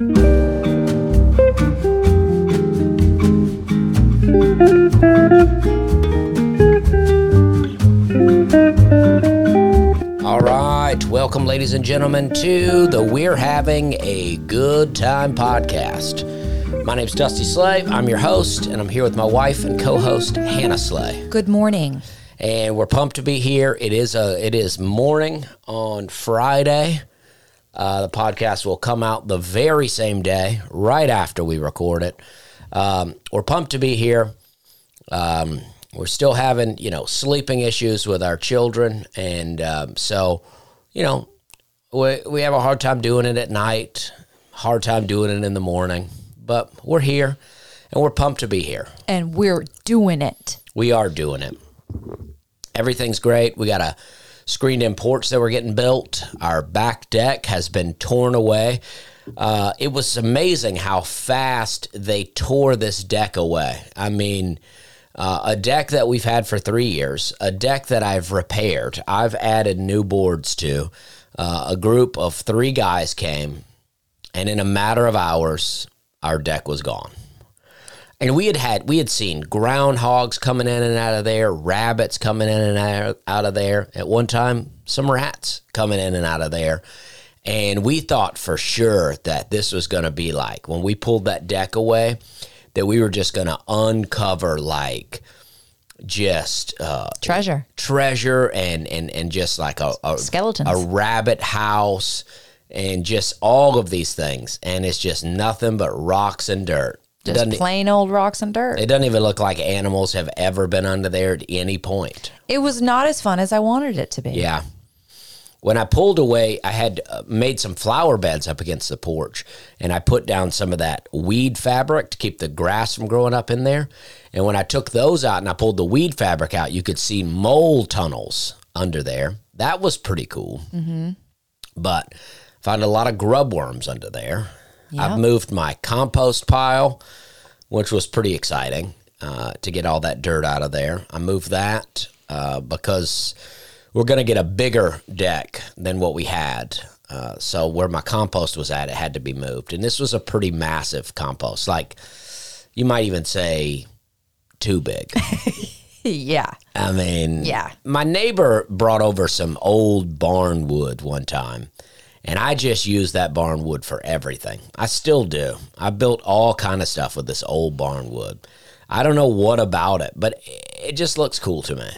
All right, welcome, ladies and gentlemen, to the We're Having a Good Time podcast. My name's Dusty Slay. I'm your host, and I'm here with my wife and co-host Hannah Slay. Good morning. And we're pumped to be here. It is a it is morning on Friday. Uh, the podcast will come out the very same day, right after we record it. Um, we're pumped to be here. Um, we're still having, you know, sleeping issues with our children, and um, so, you know, we we have a hard time doing it at night, hard time doing it in the morning, but we're here, and we're pumped to be here. And we're doing it. We are doing it. Everything's great. We got a screened in porch that we're getting built. Our back deck has been torn away. Uh, it was amazing how fast they tore this deck away. I mean, uh, a deck that we've had for three years, a deck that I've repaired, I've added new boards to. Uh, a group of three guys came, and in a matter of hours, our deck was gone. And we had had we had seen groundhogs coming in and out of there, rabbits coming in and out, out of there. At one time, some rats coming in and out of there. And we thought for sure that this was going to be like when we pulled that deck away, that we were just going to uncover like just uh, Treasure. treasure and and and just like a, a Skeletons. a rabbit house, and just all of these things. And it's just nothing but rocks and dirt. Just plain old rocks and dirt. it doesn't even look like animals have ever been under there at any point. It was not as fun as I wanted it to be. Yeah. When I pulled away, I had uh, made some flower beds up against the porch, and I put down some of that weed fabric to keep the grass from growing up in there. And when I took those out and I pulled the weed fabric out, you could see mole tunnels under there. That was pretty cool. Mm-hmm. But found a lot of grub worms under there. Yeah. I've moved my compost pile, which was pretty exciting uh, to get all that dirt out of there. I moved that uh, because we're going to get a bigger deck than what we had. Uh, so where my compost was at, it had to be moved, and this was a pretty massive compost. Like you might even say too big. yeah. I mean, Yeah. My neighbor brought over some old barn wood one time, and I just used that barn wood for everything. I still do. I built all kind of stuff with this old barn wood. I don't know what about it, but it just looks cool to me.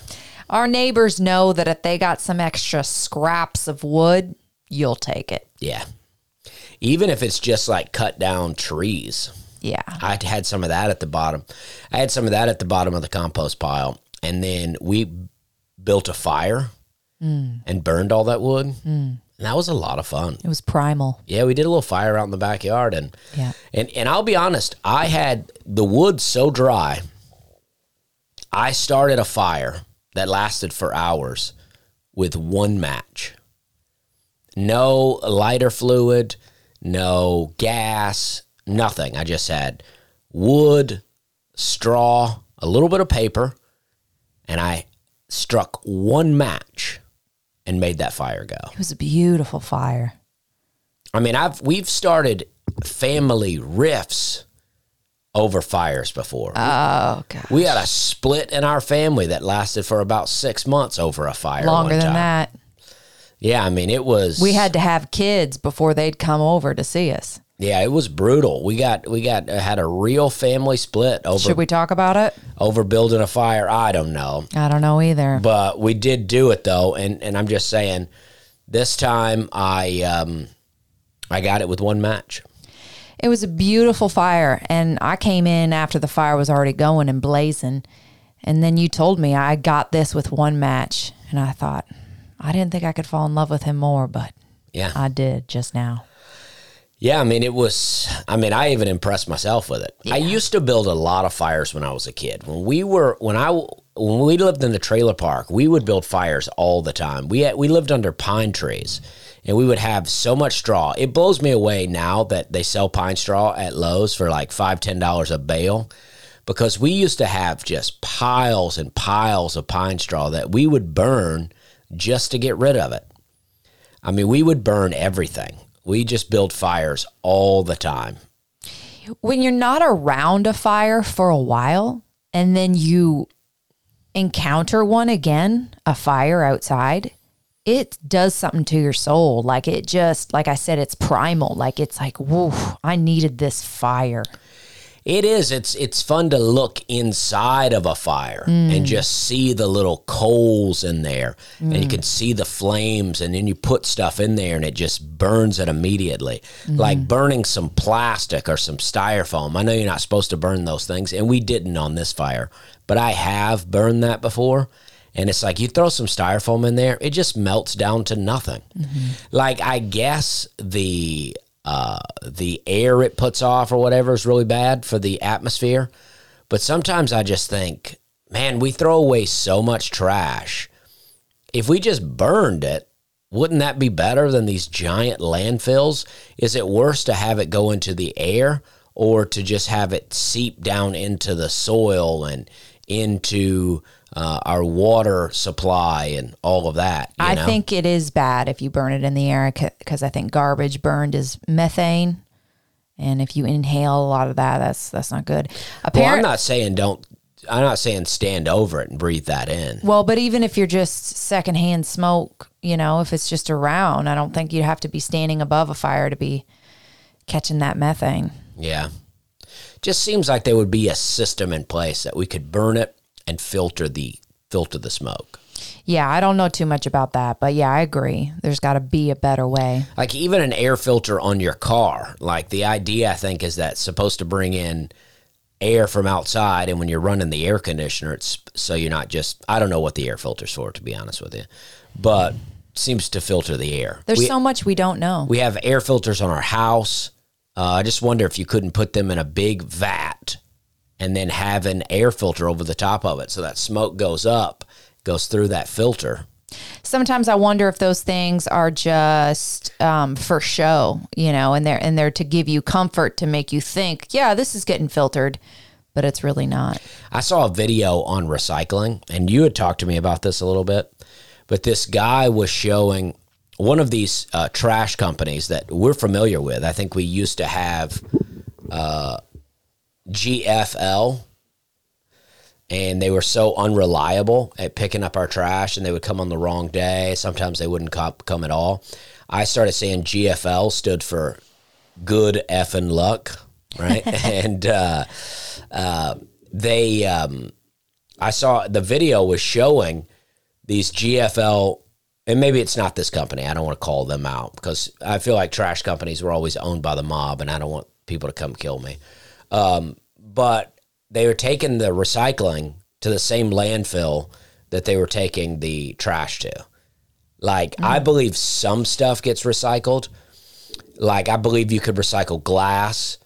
Our neighbors know that if they got some extra scraps of wood, you'll take it. Yeah. Even if it's just like cut down trees. Yeah. I had some of that at the bottom. I had some of that at the bottom of the compost pile. And then we built a fire mm. and burned all that wood. Mm. And that was a lot of fun. It was primal. Yeah, we did a little fire out in the backyard and Yeah. and and I'll be honest, I had the wood so dry. I started a fire that lasted for hours with one match. No lighter fluid, no gas, nothing. I just had wood, straw, a little bit of paper, and I struck one match and made that fire go. It was a beautiful fire. I mean, I've we've started family rifts over fires before. Oh, God. we had a split in our family that lasted for about six months over a fire. Longer than that. Yeah, I mean, it was. We had to have kids before they'd come over to see us. Yeah, it was brutal. We got we got uh, had a real family split over Should we talk about it? over building a fire. I don't know, I don't know either. but we did do it though, and and I'm just saying, this time I um I got it with one match. It was a beautiful fire, and I came in after the fire was already going and blazing. And then you told me I got this with one match, and I thought I didn't think I could fall in love with him more, but Yeah. I did just now. Yeah, I mean, it was, I mean, I even impressed myself with it. I used to build a lot of fires when I was a kid. When we were, when I, when we lived in the trailer park, we would build fires all the time. We had, we lived under pine trees and we would have so much straw. It blows me away now that they sell pine straw at Lowe's for like five, ten dollars a bale because we used to have just piles and piles of pine straw that we would burn just to get rid of it. I mean, we would burn everything We just build fires all the time. when you're not around a fire for a while and then you encounter one again, a fire outside, it does something to your soul. Like it just, like I said, it's primal. Like it's like, whoa, I needed this fire. It is. It's it's fun to look inside of a fire and mm. just see the little coals in there, and you mm. can see the flames, and then you put stuff in there, and it just burns it immediately, like mm-hmm. burning some plastic or some styrofoam. I know you're not supposed to burn those things, and we didn't on this fire, but I have burned that before. And it's like you throw some styrofoam in there, it just melts down to nothing. Mm-hmm. Like I guess the uh, the air it puts off or whatever is really bad for the atmosphere. But sometimes I just think, man, we throw away so much trash. If we just burned it, wouldn't that be better than these giant landfills? Is it worse to have it go into the air or to just have it seep down into the soil and into uh, our water supply and all of that? you I know? think it is bad if you burn it in the air because I think garbage burned is methane. And if you inhale a lot of that, that's that's not good. Well, Apparently, I'm not saying don't. I'm not saying stand over it and breathe that in. Well, but even if you're just secondhand smoke, you know, if it's just around, I don't think you'd have to be standing above a fire to be catching that methane. Yeah. Just seems like there would be a system in place that we could burn it and filter the filter the smoke. Yeah, I don't know too much about that, but yeah, I agree. There's got to be a better way. Like even an air filter on your car. Like the idea I think is that it's supposed to bring in air from outside and when you're running the air conditioner it's so you're not just I don't know what the air filter's for to be honest with you. But seems to filter the air. There's We- so much we don't know. We have air filters on our house. Uh, I just wonder if you couldn't put them in a big vat and then have an air filter over the top of it so that smoke goes up, goes through that filter. Sometimes I wonder if those things are just um, for show, you know, and they're and they're to give you comfort to make you think, yeah, this is getting filtered, but it's really not. I saw a video on recycling, and you had talked to me about this a little bit, but this guy was showing one of these uh, trash companies that we're familiar with. I think we used to have uh, GFL, and they were so unreliable at picking up our trash, and they would come on the wrong day. Sometimes they wouldn't come at all. I started saying GFL stood for good effing luck, right? and uh, uh, they, um, I saw the video was showing these GFL, and maybe it's not this company. I don't want to call them out because I feel like trash companies were always owned by the mob, and I don't want people to come kill me. Um, but they were taking the recycling to the same landfill that they were taking the trash to. Like, I believe some stuff gets recycled. Like, I believe you could recycle glass.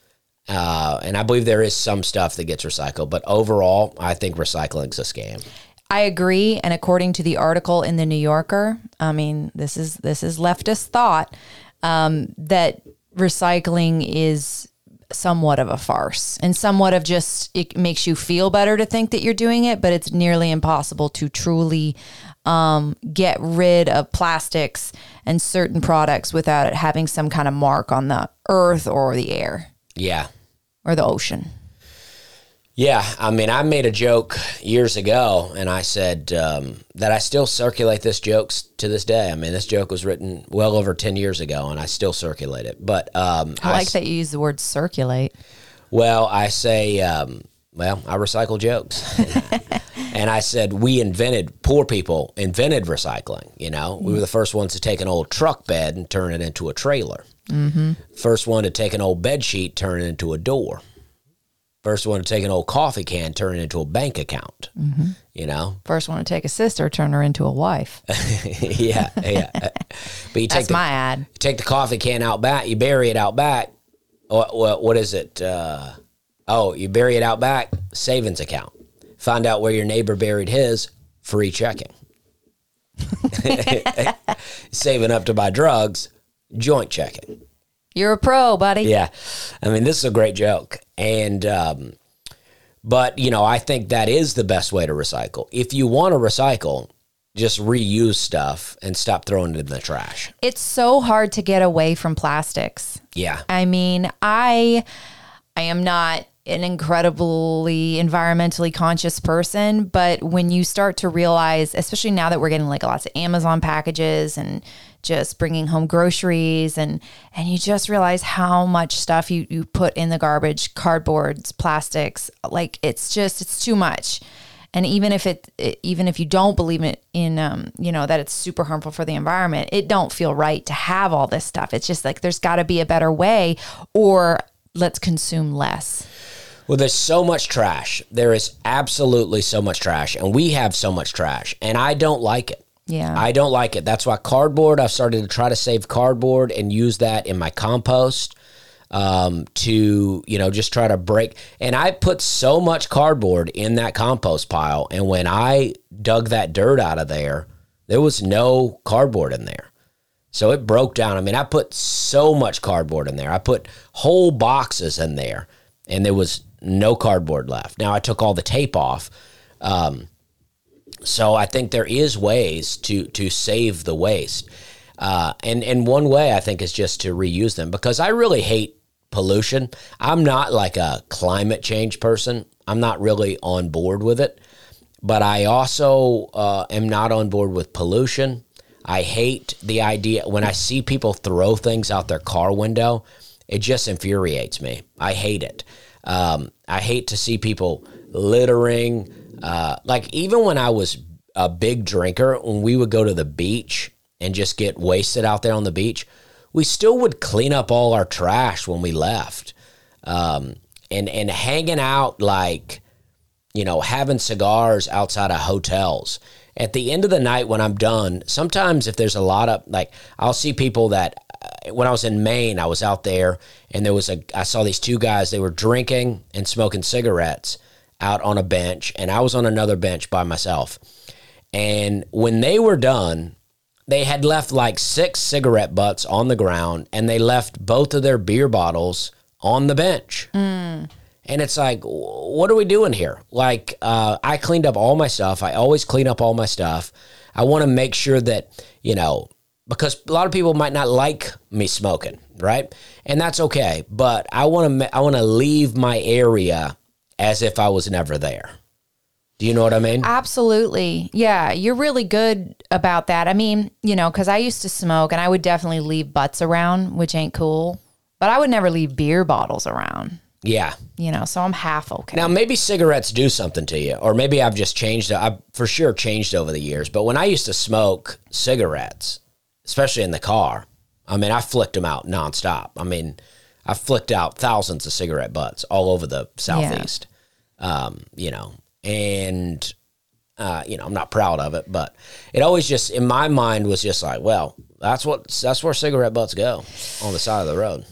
Uh, and I believe there is some stuff that gets recycled. But overall, I think recycling's a scam. I agree, and according to the article in the New Yorker, I mean, this is this is leftist thought um, that recycling is somewhat of a farce and somewhat of just it makes you feel better to think that you're doing it, but it's nearly impossible to truly um, get rid of plastics and certain products without it having some kind of mark on the earth or the air Yeah. or the ocean. Yeah, I mean, I made a joke years ago, and I said um, that I still circulate this joke to this day. I mean, this joke was written well over ten years ago, and I still circulate it. But um, I like s- that you use the word circulate. Well, I say, um, well, I recycle jokes, and I said we invented poor people invented recycling. You know, we were the first ones to take an old truck bed and turn it into a trailer. Mm-hmm. First one to take an old bed sheet, turn it into a door. First one to take an old coffee can, turn it into a bank account. You know, First one to take a sister, turn her into a wife. yeah, yeah. But you take That's the, my ad. take the coffee can out back, you bury it out back. What, what, what is it? Uh, oh, you bury it out back, savings account. Find out where your neighbor buried his, free checking. Saving up to buy drugs, joint checking. You're a pro, buddy. Yeah. I mean, this is a great joke. And, um, but, you know, I think that is the best way to recycle. If you want to recycle, just reuse stuff and stop throwing it in the trash. It's so hard to get away from plastics. Yeah. I mean, I I am not an incredibly environmentally conscious person, but when you start to realize, especially now that we're getting like lots of Amazon packages and just bringing home groceries and and you just realize how much stuff you you put in the garbage, cardboards, plastics, like it's just it's too much. And even if it, it even if you don't believe it in um, you know that it's super harmful for the environment, it don't feel right to have all this stuff. It's just like there's got to be a better way or let's consume less. Well, there's so much trash. There is absolutely so much trash, and we have so much trash, and I don't like it. Yeah. I don't like it. That's why cardboard, I've started to try to save cardboard and use that in my compost um, to, you know, just try to break. And I put so much cardboard in that compost pile. And when I dug that dirt out of there, there was no cardboard in there. So it broke down. I mean, I put so much cardboard in there. I put whole boxes in there, and there was no cardboard left. Now I took all the tape off. Um, so I think there is ways to to save the waste, uh, and and one way I think is just to reuse them because I really hate pollution. I'm not like a climate change person. I'm not really on board with it, but I also uh, am not on board with pollution. I hate the idea when I see people throw things out their car window. It just infuriates me. I hate it. Um, I hate to see people littering. Uh, like even when I was a big drinker, when we would go to the beach and just get wasted out there on the beach, we still would clean up all our trash when we left. Um, and and hanging out like, you know, having cigars outside of hotels. At the end of the night when I'm done, sometimes if there's a lot of like, I'll see people that uh, when I was in Maine, I was out there and there was a I saw these two guys. They were drinking and smoking cigarettes out on a bench, and I was on another bench by myself. And when they were done, they had left like six cigarette butts on the ground, and they left both of their beer bottles on the bench. And it's like, what are we doing here? Like, uh, I cleaned up all my stuff. I always clean up all my stuff. I want to make sure that, you know, because a lot of people might not like me smoking, right? And that's okay. But I want to, I want to leave my area as if I was never there. Do you know what I mean? Absolutely. Yeah, you're really good about that. I mean, you know, because I used to smoke and I would definitely leave butts around, which ain't cool. But I would never leave beer bottles around, yeah. you know, so I'm half okay. Now maybe cigarettes do something to you, or maybe I've just changed. I've for sure changed over the years. But when I used to smoke cigarettes, especially in the car, I mean, I flicked them out nonstop. I mean, I flicked out thousands of cigarette butts all over the southeast. Um, you know, and uh, you know, I'm not proud of it, but it always just in my mind was just like, well, that's what that's where cigarette butts go on the side of the road.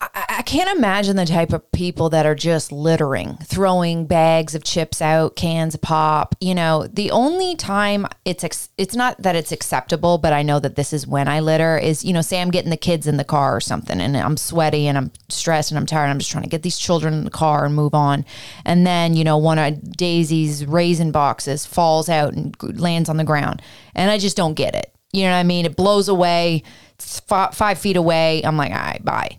I, I can't imagine the type of people that are just littering, throwing bags of chips out, cans of pop. You know, the only time it's ex- it's not that it's acceptable, but I know that this is when I litter is you know, say I'm getting the kids in the car or something, and I'm sweaty and I'm stressed and I'm tired. And I'm just trying to get these children in the car and move on, and then you know, one of Daisy's raisin boxes falls out and lands on the ground, and I just don't get it. You know what I mean? It blows away, it's fi- five feet away. I'm like, all right, bye.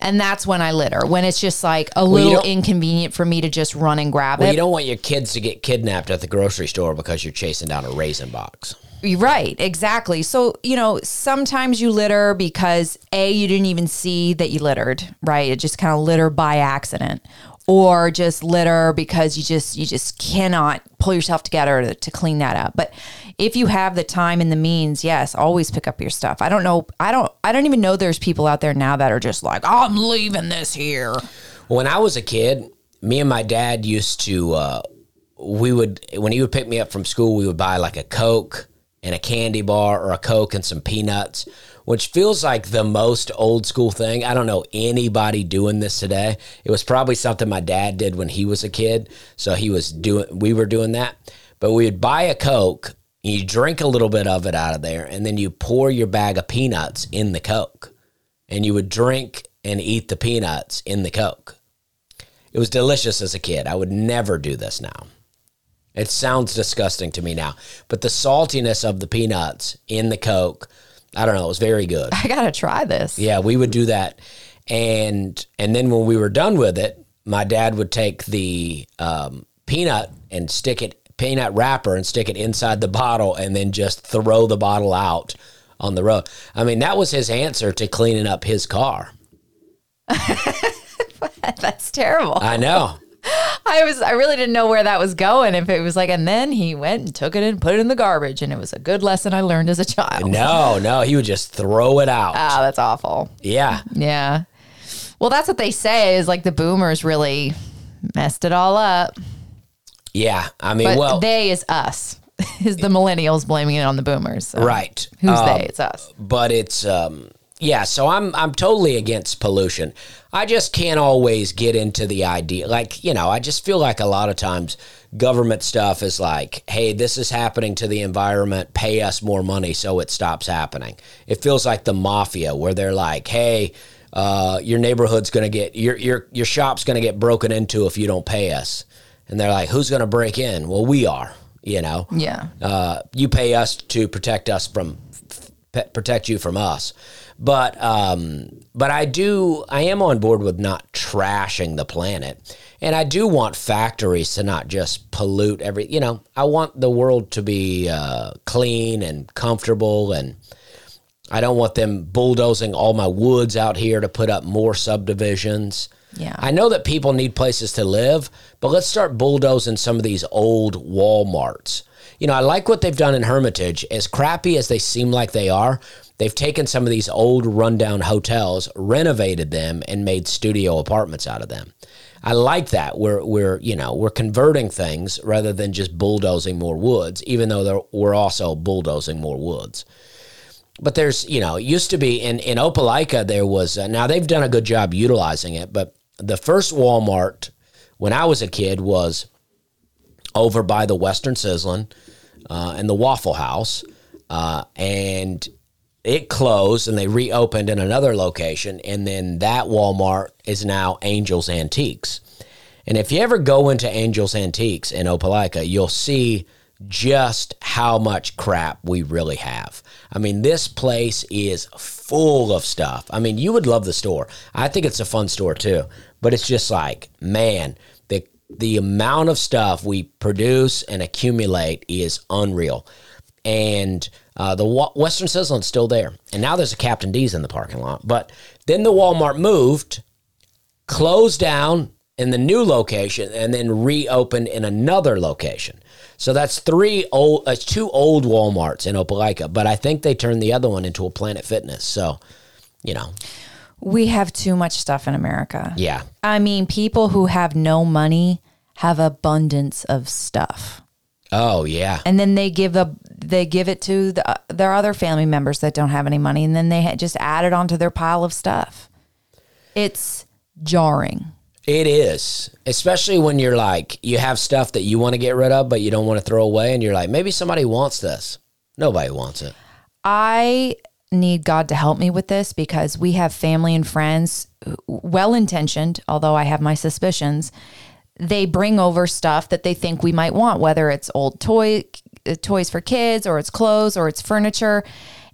And that's when I litter, when it's just like a you little inconvenient for me to just run and grab Well, it. you don't want your kids to get kidnapped at the grocery store because you're chasing down a raisin box. Right, exactly. So, you know, sometimes you litter because A, you didn't even see that you littered, right? It just kind of litter by accident. Or just litter because you just you just cannot pull yourself together to, to clean that up. But if you have the time and the means, yes, always pick up your stuff. I don't know I don't I don't even know there's people out there now that are just like, I'm leaving this here. When I was a kid, me and my dad used to, uh, we would, when he would pick me up from school, we would buy like a Coke and a candy bar or a Coke and some peanuts, which feels like the most old school thing. I don't know anybody doing this today. It was probably something my dad did when he was a kid. So he was doing, we were doing that. But we would buy a Coke, you drink a little bit of it out of there, and then you pour your bag of peanuts in the Coke. And you would drink and eat the peanuts in the Coke. It was delicious as a kid. I would never do this now. It sounds disgusting to me now, but the saltiness of the peanuts in the Coke, I don't know, it was very good. I gotta try this. Yeah, we would do that, and and then when we were done with it, my dad would take the um, peanut and stick it peanut wrapper and stick it inside the bottle, and then just throw the bottle out on the road. I mean, that was his answer to cleaning up his car. That's terrible. I know. I was I really didn't know where that was going. If it was like, and then he went and took it and put it in the garbage, and it was a good lesson I learned as a child. No, no, he would just throw it out. Ah, that's awful. yeah. Yeah. Well, that's what they say is like the boomers really messed it all up. Yeah. I mean, But well, they is us. Is the millennials blaming it on the boomers? So right. Who's Um, they? It's us. but it's um yeah so i'm i'm totally against pollution i just can't always get into the idea like you know i just feel like a lot of times government stuff is like hey this is happening to the environment pay us more money so it stops happening it feels like the mafia where they're like hey uh, your neighborhood's going to get your your your shop's going to get broken into if you don't pay us and they're like who's going to break in? Well we are you know? Yeah. uh, you pay us to protect us from p- protect you from us. But um, but I do I am on board with not trashing the planet. And I do want factories to not just pollute every you know I want the world to be uh, clean and comfortable. And I don't want them bulldozing all my woods out here to put up more subdivisions. Yeah. I know that people need places to live, but let's start bulldozing some of these old Walmarts. You know, I like what they've done in Hermitage. As crappy as they seem like they are, they've taken some of these old rundown hotels, renovated them, and made studio apartments out of them. I like that. We're we're you know we're converting things rather than just bulldozing more woods, even though we're also bulldozing more woods but there's you know it used to be in in Opelika there was uh, now they've done a good job utilizing it but the first Walmart when I was a kid was over by the Western Sizzlin uh, and the Waffle House uh, and it closed and they reopened in another location and then that Walmart is now Angels Antiques and if you ever go into Angels Antiques in Opelika you'll see just how much crap we really have. I mean, this place is full of stuff. I mean, you would love the store. I think it's a fun store too, but it's just like, man, the the amount of stuff we produce and accumulate is unreal. And uh, the Wa- Western Sizzlin's still there, and now there's a Captain D's in the parking lot. But then the Walmart moved, closed down in the new location, and then reopened in another location. So that's three old, uh, two old WalMarts in Opelika, but I think they turned the other one into a Planet Fitness. So, you know, We have too much stuff in America. yeah, I mean, people who have no money have abundance of stuff. oh yeah, and then they give a they give it to the, their other family members that don't have any money and then they ha- just add it onto their pile of stuff it's jarring it is. Especially when you're like you have stuff that you want to get rid of, but you don't want to throw away, and you're like, maybe somebody wants this. Nobody wants it. i need god to help me with this because we have family and friends well intentioned although i have my suspicions. They bring over stuff that they think we might want whether it's old toy uh, toys for kids or it's clothes or it's furniture.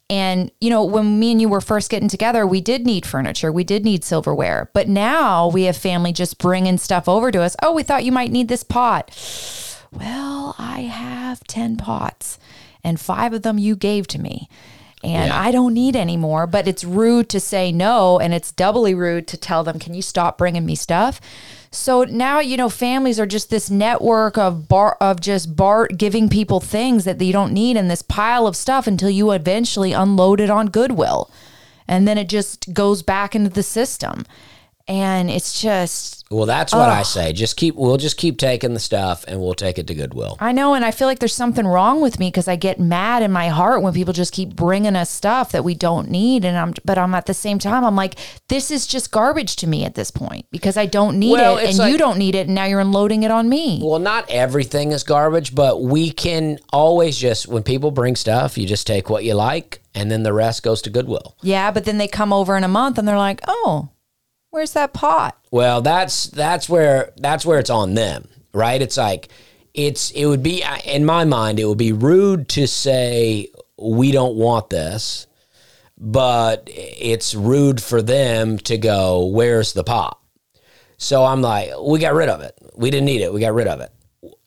And you know when me and you were first getting together we did need furniture. We did need silverware. But now we have family just bringing stuff over to us. Oh we thought you might need this pot. Well i have 10 pots and five of them you gave to me and Yeah. I don't need any more. But it's rude to say no, and it's doubly rude to tell them, "Can you stop bringing me stuff?" So now you know families are just this network of bar of just bar giving people things that you don't need in this pile of stuff until you eventually unload it on Goodwill, and then it just goes back into the system, and it's just Well, that's what I say. Just keep. We'll just keep taking the stuff, and we'll take it to Goodwill. I know, and I feel like there's something wrong with me because I get mad in my heart when people just keep bringing us stuff that we don't need, and I'm. But I'm at the same time, I'm like, this is just garbage to me at this point because I don't need Well, it, and you don't need it, and now you're unloading it on me. Well, not everything is garbage, but we can always just when people bring stuff, you just take what you like, and then the rest goes to Goodwill. yeah, but then they come over in a month and they're like, oh, where's that pot? Well, that's that's where that's where it's on them, right? It's like it's it would be in my mind it would be rude to say we don't want this, but it's rude for them to go, "Where's the pot?" So I'm like, we got rid of it. We didn't need it. We got rid of it.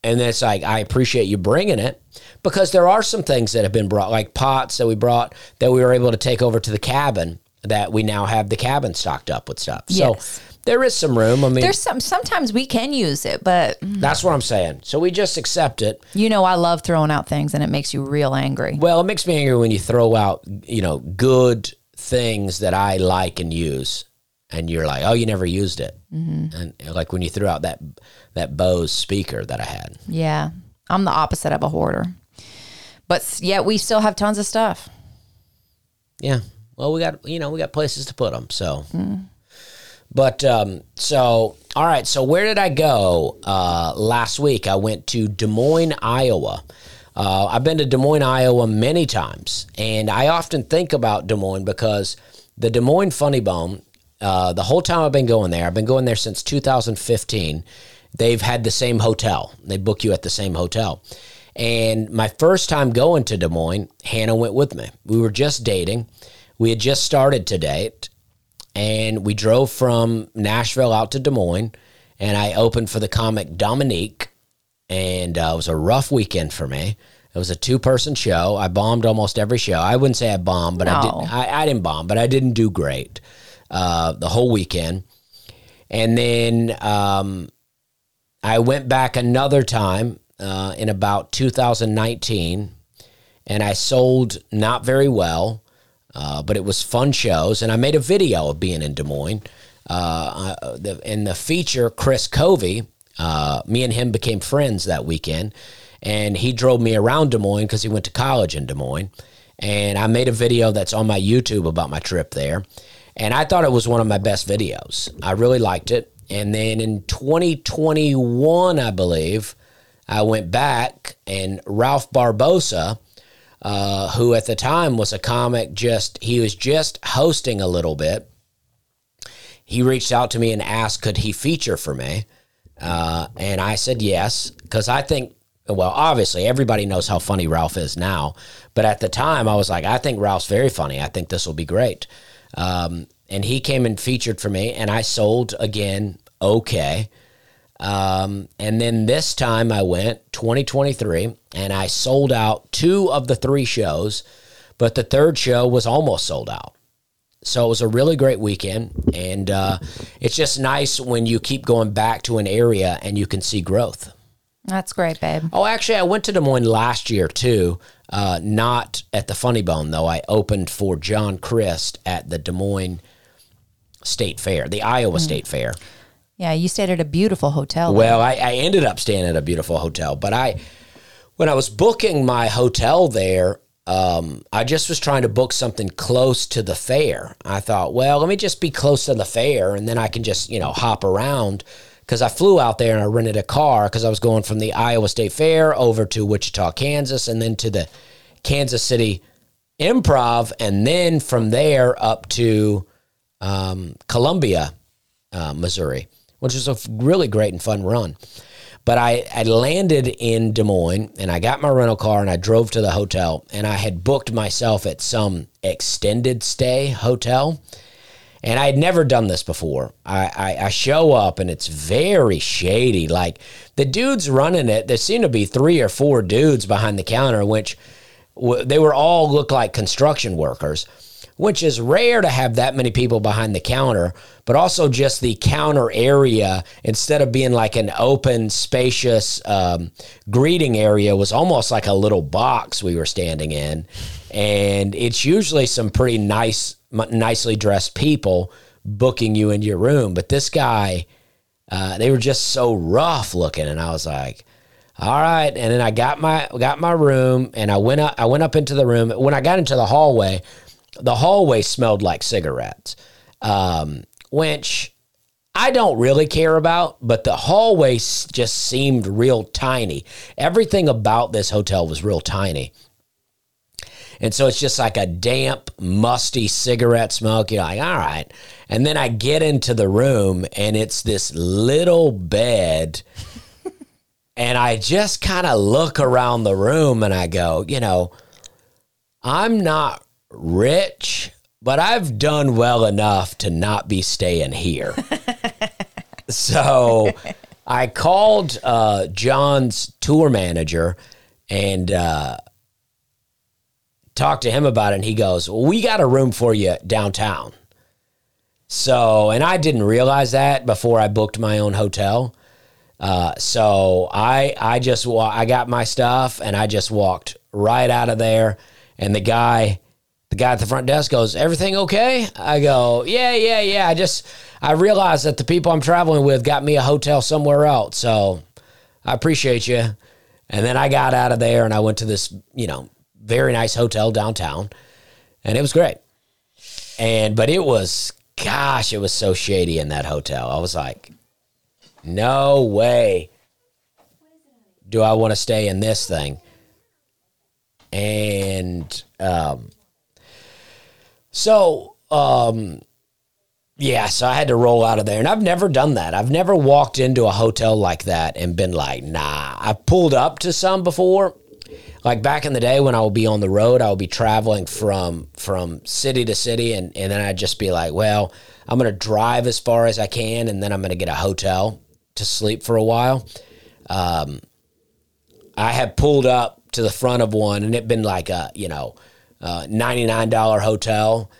And it's like, I appreciate you bringing it because there are some things that have been brought, like pots that we brought that we were able to take over to the cabin that we now have the cabin stocked up with stuff. Yes. So there is some room. I mean, There's some sometimes we can use it, but that's what I'm saying. So we just accept it. you know I love throwing out things and it makes you real angry. Well, it makes me angry when you throw out, you know, good things that I like and use, and you're like, oh, you never used it, mm-hmm. and like when you threw out that that Bose speaker that I had. Yeah. I'm the opposite of a hoarder. But yet we still have tons of stuff. Yeah. Well, we got you know we got places to put them. So, but um, so all right. So where did I go uh, last week? I went to Des Moines, Iowa. Uh, I've been to Des Moines, Iowa many times, and I often think about Des Moines because the Des Moines Funny Bone. Uh, the whole time I've been going there, I've been going there since 2015. They've had the same hotel. They book you at the same hotel. And my first time going to Des Moines, Hannah went with me. We were just dating. We had just started to date, and we drove from Nashville out to Des Moines. And I opened for the comic Dominique, and uh, it was a rough weekend for me. It was a two-person show. I bombed almost every show. I wouldn't say I bombed, but I didn't. I, I didn't bomb, but I didn't do great uh, the whole weekend. And then um, I went back another time uh, in about 2019, and I sold not very well, uh, but it was fun shows. And I made a video of being in Des Moines. Uh, uh, the, in the feature, Chris Covey, uh, me and him became friends that weekend, and he drove me around Des Moines because he went to college in Des Moines. And I made a video that's on my YouTube about my trip there. And I thought it was one of my best videos. I really liked it. And then in 2021, I believe, I went back and Ralph Barbosa, uh, who at the time was a comic, just he was just hosting a little bit. He reached out to me and asked, could he feature for me? Uh, and I said yes, because I think, well, obviously everybody knows how funny Ralph is now. But at the time, I was like, I think Ralph's very funny. I think this will be great. Um, and he came and featured for me, and I sold again okay. Um, and then this time I went 2023 and I sold out two of the three shows, but the third show was almost sold out. So it was a really great weekend. And uh, it's just nice when you keep going back to an area and you can see growth. That's great, babe. Oh, actually, I went to Des Moines last year too. Uh, not at the Funny Bone though. I opened for John Crist at the Des Moines State Fair, the Iowa State Fair. Yeah, you stayed at a beautiful hotel. Well, I, I ended up staying at a beautiful hotel, but I, when I was booking my hotel there, um, I just was trying to book something close to the fair. I thought, well, let me just be close to the fair, and then I can just you know hop around. Because I flew out there and I rented a car because I was going from the Iowa State Fair over to Wichita, Kansas, and then to the Kansas City Improv, and then from there up to um, Columbia, uh, Missouri, which was a really great and fun run. But I, I landed in Des Moines and I got my rental car and I drove to the hotel and I had booked myself at some extended stay hotel. And I had never done this before. I, I, I show up and it's very shady. Like the dudes running it, there seemed to be three or four dudes behind the counter, which w- they were all look like construction workers which is rare to have that many people behind the counter, but also just the counter area, instead of being like an open, spacious um, greeting area, was almost like a little box we were standing in. And it's usually some pretty nice, nicely dressed people booking you into your room. But this guy, uh, they were just so rough looking. And I was like, all right. And then I got my got my room and I went up I went up into the room. When I got into the hallway, the hallway smelled like cigarettes, um, which I don't really care about, but the hallway just seemed real tiny. Everything about this hotel was real tiny. And so it's just like a damp, musty cigarette smoke. You're like, all right. And then I get into the room and it's this little bed And I just kind of look around the room and I go, you know, I'm not rich, but I've done well enough to not be staying here. so I called uh, John's tour manager and uh, talked to him about it. And he goes, well, We got a room for you downtown. So, and I didn't realize that before I booked my own hotel. Uh, so I I just wa- I got my stuff and I just walked right out of there. And the guy, the guy at the front desk goes, "Everything okay?" I go, "Yeah, yeah, yeah." I just I realized that the people I'm traveling with got me a hotel somewhere else. So I appreciate you. And then I got out of there and I went to this you know very nice hotel downtown, and it was great. And but it was gosh, it was so shady in that hotel. I was like, no way do I want to stay in this thing. And um, so, um, yeah, so I had to roll out of there. And I've never done that. I've never walked into a hotel like that and been like, nah. I pulled up to some before. Like back in the day when I would be on the road, I would be traveling from from city to city and, and then I'd just be like, well, I'm gonna drive as far as I can and then I'm gonna get a hotel to sleep for a while. Um, I had pulled up to the front of one and it been like a, you know, uh, $99 hotel.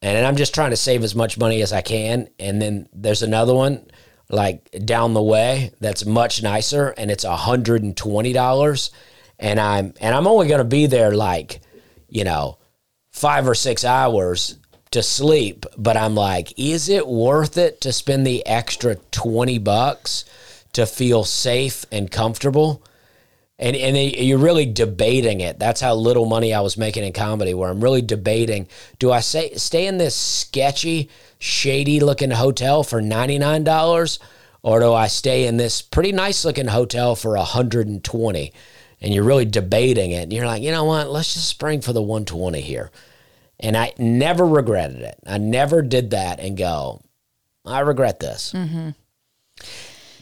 And I'm just trying to save as much money as I can. And then there's another one like down the way that's much nicer and it's $120 and I'm and I'm only going to be there like, you know, 5 or 6 hours to sleep, but I'm like, is it worth it to spend the extra 20 bucks to feel safe and comfortable? And, and you're really debating it. That's how little money I was making in comedy, where I'm really debating do I say, stay in this sketchy, shady looking hotel for $99 or do I stay in this pretty nice looking hotel for 120 And you're really debating it. And you're like, you know what? Let's just spring for the 120 here. And I never regretted it. I never did that and go, I regret this. Mm-hmm.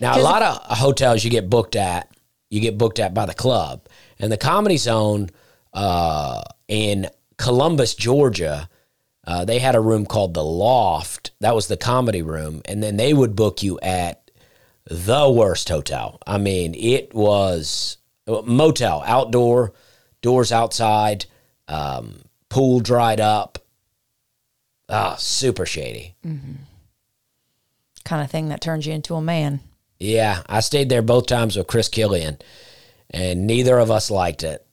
Now, a lot of hotels you get booked at, you get booked at by the club. And the Comedy Zone uh, in Columbus, Georgia, uh, they had a room called the Loft. That was the comedy room. And then they would book you at the worst hotel. I mean, it was motel, outdoor, doors outside. Um, pool dried up. Ah, super shady. Mm-hmm. Kind of thing that turns you into a man. Yeah, I stayed there both times with Chris Killian, and neither of us liked it.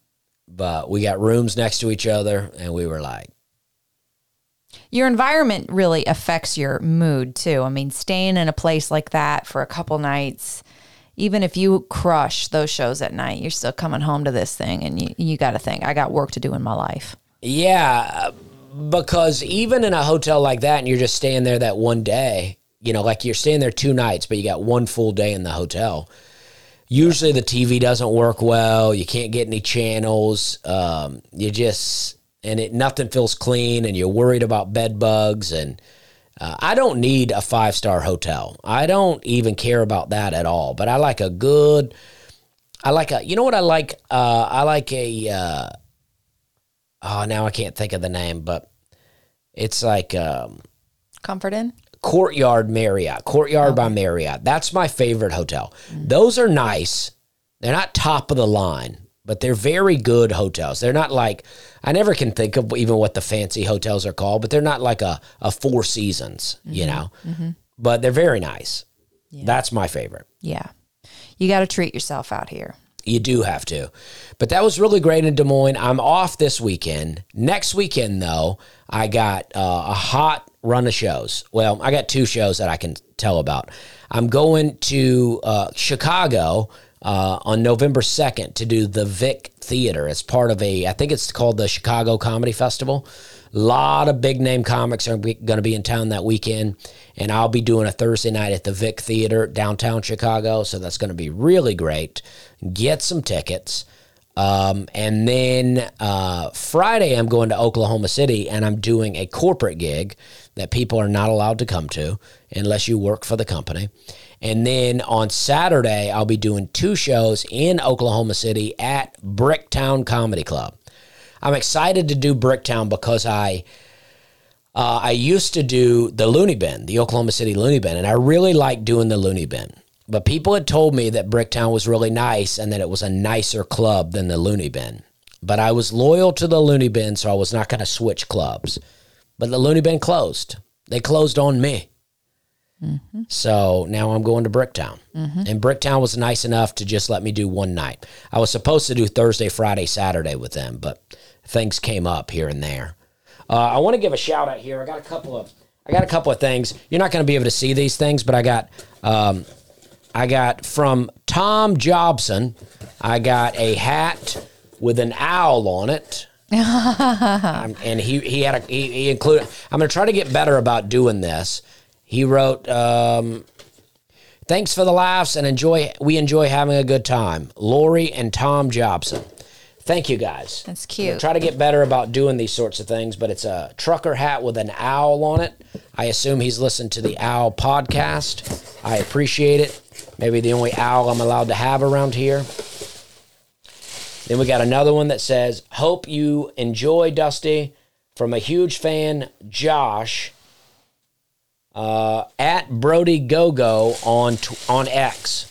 But we got rooms next to each other, and we were like, your environment really affects your mood too. I mean, staying in a place like that for a couple nights, even if you crush those shows at night, you're still coming home to this thing and you, you got to think, I got work to do in my life. Yeah, because even in a hotel like that, and you're just staying there that one day, you know, like you're staying there two nights, but you got one full day in the hotel. Usually the TV doesn't work well. You can't get any channels. Um, you just and it nothing feels clean, and you're worried about bed bugs. And uh, I don't need a five star hotel. I don't even care about that at all. But I like a good. I like a. You know what I like? Uh, I like a. Uh, oh, now I can't think of the name, but it's like um, Comfort Inn. Courtyard Marriott, Courtyard by Marriott. That's my favorite hotel. Mm-hmm. Those are nice. They're not top of the line, but they're very good hotels. They're not like I never can think of even what the fancy hotels are called, but they're not like a, a Four Seasons, mm-hmm. you know. Mm-hmm. But they're very nice. Yeah. That's my favorite. Yeah. You got to treat yourself out here. You do have to. But that was really great in Des Moines. I'm off this weekend. Next weekend, though, I got uh, a hot run of shows. Well, I got two shows that I can tell about. I'm going to uh, Chicago uh, on November 2nd to do the Vic Theater It's part of a, I think it's called the Chicago Comedy Festival. A lot of big name comics are going to be in town that weekend, and I'll be doing a Thursday night at the Vic Theater downtown Chicago. So that's going to be really great. Get some tickets. Um, and then uh, Friday, I'm going to Oklahoma City and I'm doing a corporate gig that people are not allowed to come to unless you work for the company. And then on Saturday, I'll be doing two shows in Oklahoma City at Bricktown Comedy Club. I'm excited to do Bricktown because I uh, I used to do the Looney Bin, the Oklahoma City Looney Bin, and I really like doing the Looney Bin. But people had told me that Bricktown was really nice and that it was a nicer club than the Looney Bin. But I was loyal to the Looney Bin, so I was not going to switch clubs. But the Looney Bin closed. They closed on me. Mm-hmm. So now I'm going to Bricktown. Mm-hmm. And Bricktown was nice enough to just let me do one night. I was supposed to do Thursday, Friday, Saturday with them, but things came up here and there. Uh, I want to give a shout out here. I got a couple of I got a couple of things. You're not going to be able to see these things, but I got um, I got from Tom Jobson. I got a hat with an owl on it. and he he had a he, he included. I'm going to try to get better about doing this. He wrote, um, "Thanks for the laughs and enjoy. We enjoy having a good time." Lori and Tom Jobson. Thank you guys. That's cute. Try to get better about doing these sorts of things, but it's a trucker hat with an owl on it. I assume he's listened to the Owl podcast. I appreciate it. Maybe the only owl I'm allowed to have around here. Then we got another one that says, Hope you enjoy Dusty from a huge fan, Josh, uh, at Brody Gogo on, on X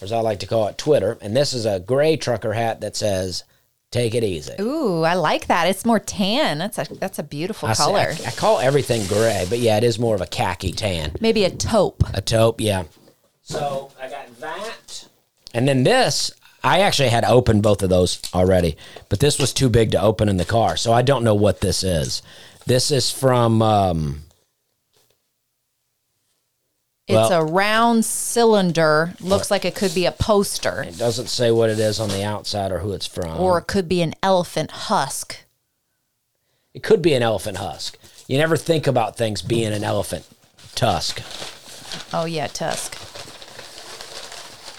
or as I like to call it, Twitter. And this is a gray trucker hat that says, Take it easy. Ooh, I like that. It's more tan. That's a that's a beautiful I, color. Say, I, I, call everything gray, but yeah, it is more of a khaki tan. Maybe a taupe. A taupe, yeah. So I got that. And then this, I actually had opened both of those already, but this was too big to open in the car. So I don't know what this is. This is from um, it's well, a round cylinder. Looks like it could be a poster. It doesn't say what it is on the outside or who it's from. Or it could be an elephant husk. It could be an elephant husk. You never think about things being an elephant tusk. Oh yeah, tusk.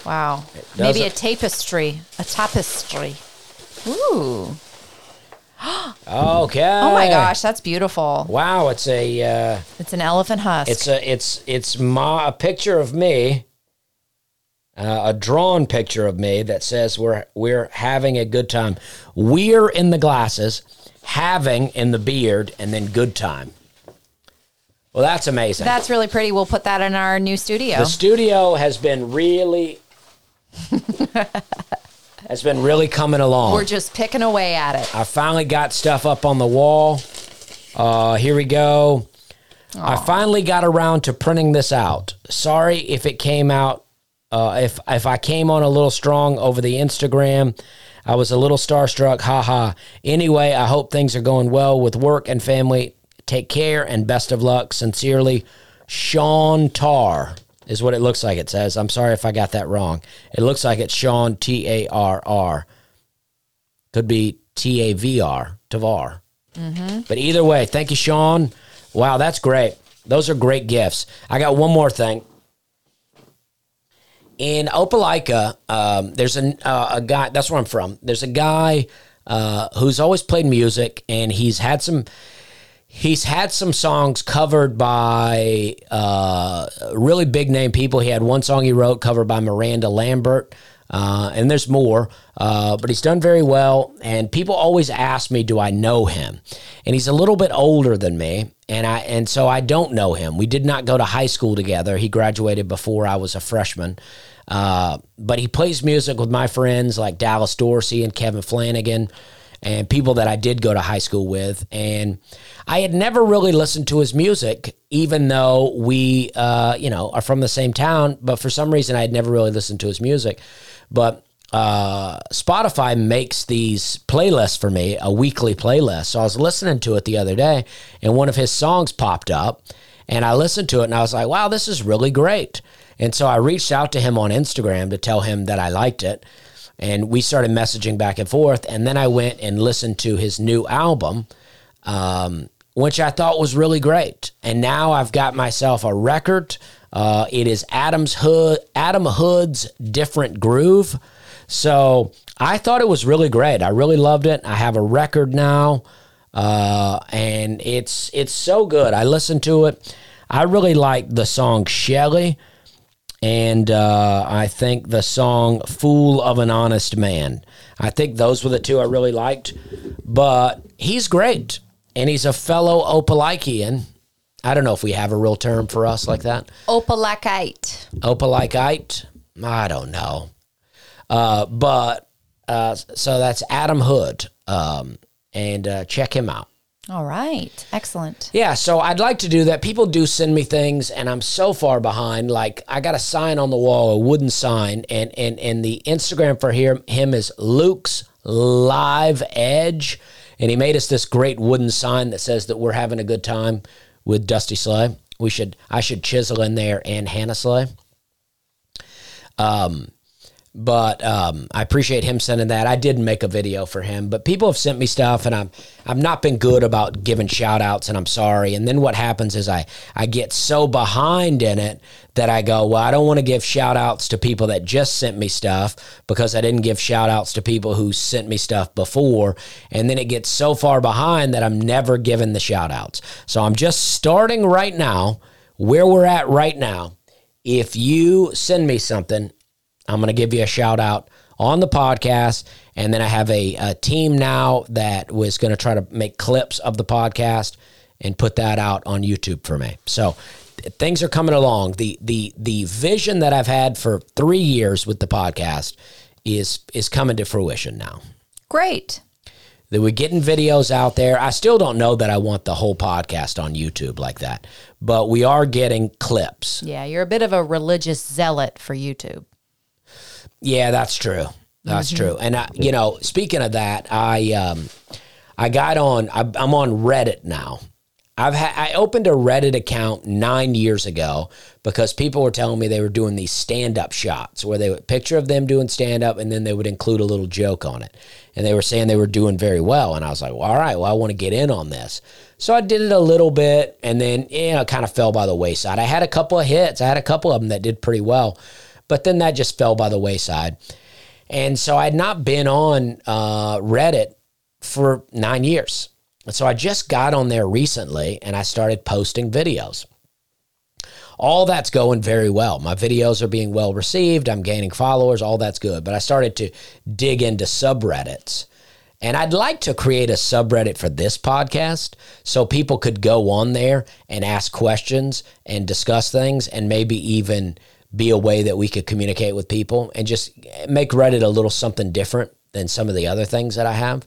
Wow. Maybe a tapestry. A tapestry. Ooh. okay. Oh my gosh, that's beautiful. Wow, it's a uh, it's an elephant husk. It's a it's it's my a picture of me, uh, a drawn picture of me that says we're we're having a good time. We're in the glasses, having in the beard, and then good time. Well, that's amazing. That's really pretty. We'll put that in our new studio. The studio has been really has been really coming along. We're just picking away at it. I finally got stuff up on the wall. Uh, here we go. Aww. I finally got around to printing this out. Sorry if it came out, uh, if if I came on a little strong over the Instagram. I was a little starstruck. Haha. Anyway, I hope things are going well with work and family. Take care and best of luck. Sincerely, Sean Tarr is what it looks like it says. I'm sorry if I got that wrong. It looks like it's Sean T A R R. Could be T A V R, Tavar. Mm-hmm. But either way, thank you, Sean. Wow, that's great. Those are great gifts. I got one more thing. In Opelika, um, there's a, uh, a guy, that's where I'm from. There's a guy uh, who's always played music, and he's had some He's had some songs covered by uh, really big name people. He had one song he wrote covered by Miranda Lambert. Uh, and there's more, uh, but he's done very well. And people always ask me, "Do I know him?" And he's a little bit older than me, and I and so I don't know him. We did not go to high school together. He graduated before I was a freshman, uh, but he plays music with my friends like Dallas Dorsey and Kevin Flanagan and people that I did go to high school with. And I had never really listened to his music, even though we, uh, you know, are from the same town. But for some reason, I had never really listened to his music. But uh, Spotify makes these playlists for me, a weekly playlist. So I was listening to it the other day, and one of his songs popped up. And I listened to it and I was like, wow, this is really great. And so I reached out to him on Instagram to tell him that I liked it and we started messaging back and forth. And then I went and listened to his new album, um, which I thought was really great. And now I've got myself a record. Uh, it is Adam's Hood, Adam Hood's Different Groove. So I thought it was really great. I really loved it. I have a record now, uh, and it's it's so good. I listened to it. I really like the song Shelly, and uh, I think the song Fool of an Honest Man. I think those were the two I really liked. But he's great, and he's a fellow Opalikian. I don't know if we have a real term for us like that. Opalakite. Opalikite? I don't know. Uh, but uh, so that's Adam Hood, um, and uh, check him out. All right. Excellent. Yeah, so I'd like to do that. People do send me things, and I'm so far behind. Like I got a sign on the wall, a wooden sign, and and and the Instagram for him him is Luke's Live Edge, and he made us this great wooden sign that says that we're having a good time with Dusty Slay. We should I should chisel in there and Hannah Slay. Um, but um, I appreciate him sending that. I did make a video for him, but people have sent me stuff, and I'm I've not been good about giving shout outs, and I'm sorry. And then what happens is I I get so behind in it that I go, well, I don't want to give shout outs to people that just sent me stuff because I didn't give shout outs to people who sent me stuff before, and then it gets so far behind that I'm never giving the shout outs. So I'm just starting right now where we're at right now. If you send me something I'm going to give you a shout out on the podcast. And then I have a, a team now that was going to try to make clips of the podcast and put that out on YouTube for me. So things are coming along. The the the vision that I've had for three years with the podcast is is coming to fruition now. Great. That we're getting videos out there. I still don't know that I want the whole podcast on YouTube like that, but we are getting clips. Yeah, you're a bit of a religious zealot for YouTube. Yeah, that's true. That's mm-hmm. true. And I, you know, speaking of that, I um, I got on. I, I'm on Reddit now. I've had I opened a Reddit account nine years ago because people were telling me they were doing these stand up shots where they would picture of them doing stand up and then they would include a little joke on it. And they were saying they were doing very well. And I was like, well, all right, well, I want to get in on this. So I did it a little bit and then, you know, kind of fell by the wayside. I had a couple of hits. I had a couple of them that did pretty well. But then that just fell by the wayside. And so I had not been on uh, Reddit for nine years. And so I just got on there recently and I started posting videos. All that's going very well. My videos are being well received. I'm gaining followers. All that's good. But I started to dig into subreddits. And I'd like to create a subreddit for this podcast so people could go on there and ask questions and discuss things and maybe even be a way that we could communicate with people and just make Reddit a little something different than some of the other things that I have.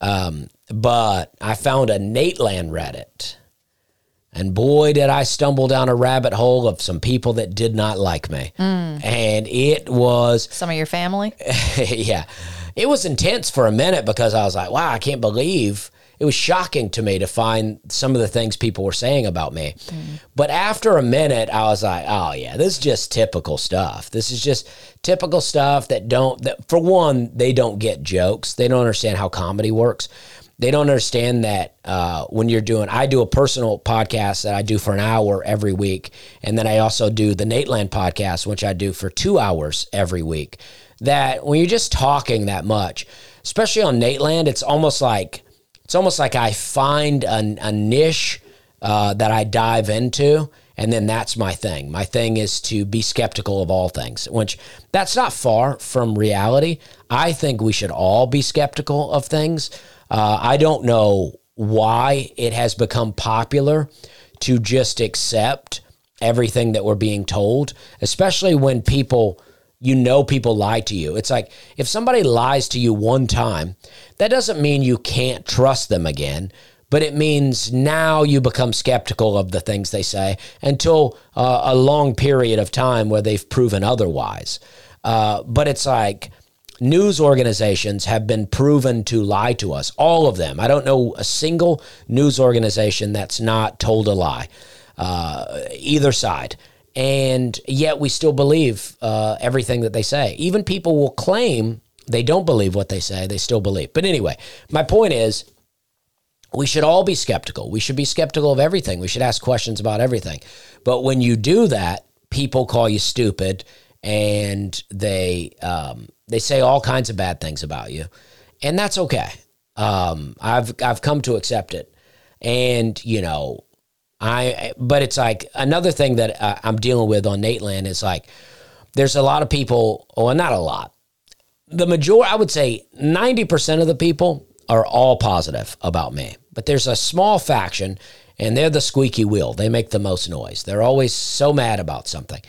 Um, but I found a Nateland Reddit. And boy, did I stumble down a rabbit hole of some people that did not like me. Mm. And it was. Some of your family? yeah. It was intense for a minute because I was like, wow, I can't believe it was shocking to me to find some of the things people were saying about me. Mm. But after a minute, I was like, oh yeah, this is just typical stuff. This is just typical stuff that don't that for one, they don't get jokes. They don't understand how comedy works. They don't understand that uh, when you're doing, I do a personal podcast that I do for an hour every week. And then I also do the Nateland podcast, which I do for two hours every week. That when you're just talking that much, especially on Nateland, it's almost like it's almost like I find a, a niche uh, that I dive into, and then that's my thing. My thing is to be skeptical of all things, which that's not far from reality. I think we should all be skeptical of things. Uh, I don't know why it has become popular to just accept everything that we're being told, especially when people you know people lie to you. It's like if somebody lies to you one time, that doesn't mean you can't trust them again, but it means now you become skeptical of the things they say until uh, a long period of time where they've proven otherwise. Uh, but it's like news organizations have been proven to lie to us, all of them. I don't know a single news organization that's not told a lie, uh, either side and yet we still believe uh, everything that they say. Even people will claim they don't believe what they say, they still believe. But anyway, my point is we should all be skeptical. We should be skeptical of everything. We should ask questions about everything. But when you do that, people call you stupid and they um, they say all kinds of bad things about you, and that's okay. Um, I've I've come to accept it, and you know, I. But it's like another thing that uh, I'm dealing with on Nateland is like, there's a lot of people. Well, not a lot. The majority, I would say, ninety percent of the people are all positive about me, but there's a small faction, and they're the squeaky wheel. They make the most noise. They're always so mad about something,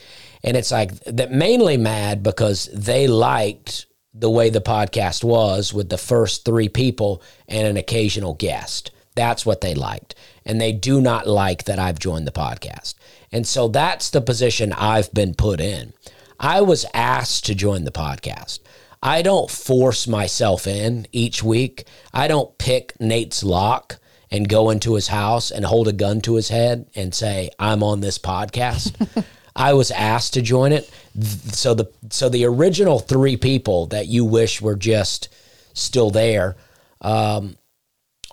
and it's like that mainly mad because they liked the way the podcast was with the first three people and an occasional guest. That's what they liked. And they do not like that I've joined the podcast. And so that's the position I've been put in. I was asked to join the podcast. I don't force myself in each week. I don't pick Nate's lock and go into his house and hold a gun to his head and say, I'm on this podcast. I was asked to join it. So the so the original three people that you wish were just still there um,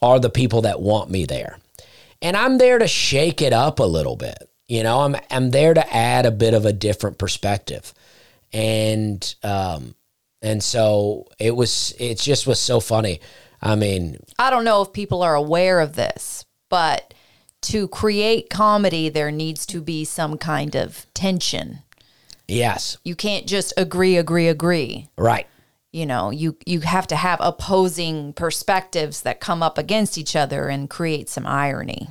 are the people that want me there, and I'm there to shake it up a little bit. You know, I'm I'm there to add a bit of a different perspective, and um, and so it was. It just was so funny. I mean, I don't know if people are aware of this, but to create comedy, there needs to be some kind of tension. Yes. You can't just agree, agree, agree. Right. You know, you you have to have opposing perspectives that come up against each other and create some irony.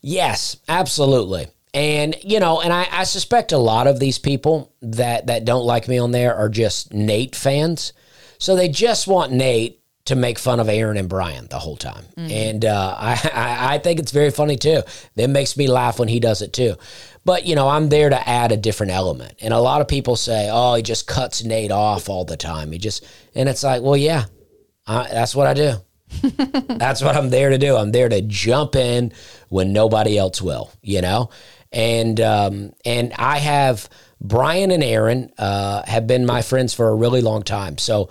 Yes, absolutely. And you know, and I, I suspect a lot of these people that that don't like me on there are just Nate fans. So they just want Nate to make fun of Aaron and Brian the whole time. Mm-hmm. And uh, I, I, I think it's very funny too. It makes me laugh when he does it too. But, you know, I'm there to add a different element. And a lot of people say, oh, he just cuts Nate off all the time. He just, and it's like, well, yeah, I, that's what I do. that's what I'm there to do. I'm there to jump in when nobody else will, you know? And, um, and I have, Brian and Aaron uh, have been my friends for a really long time. So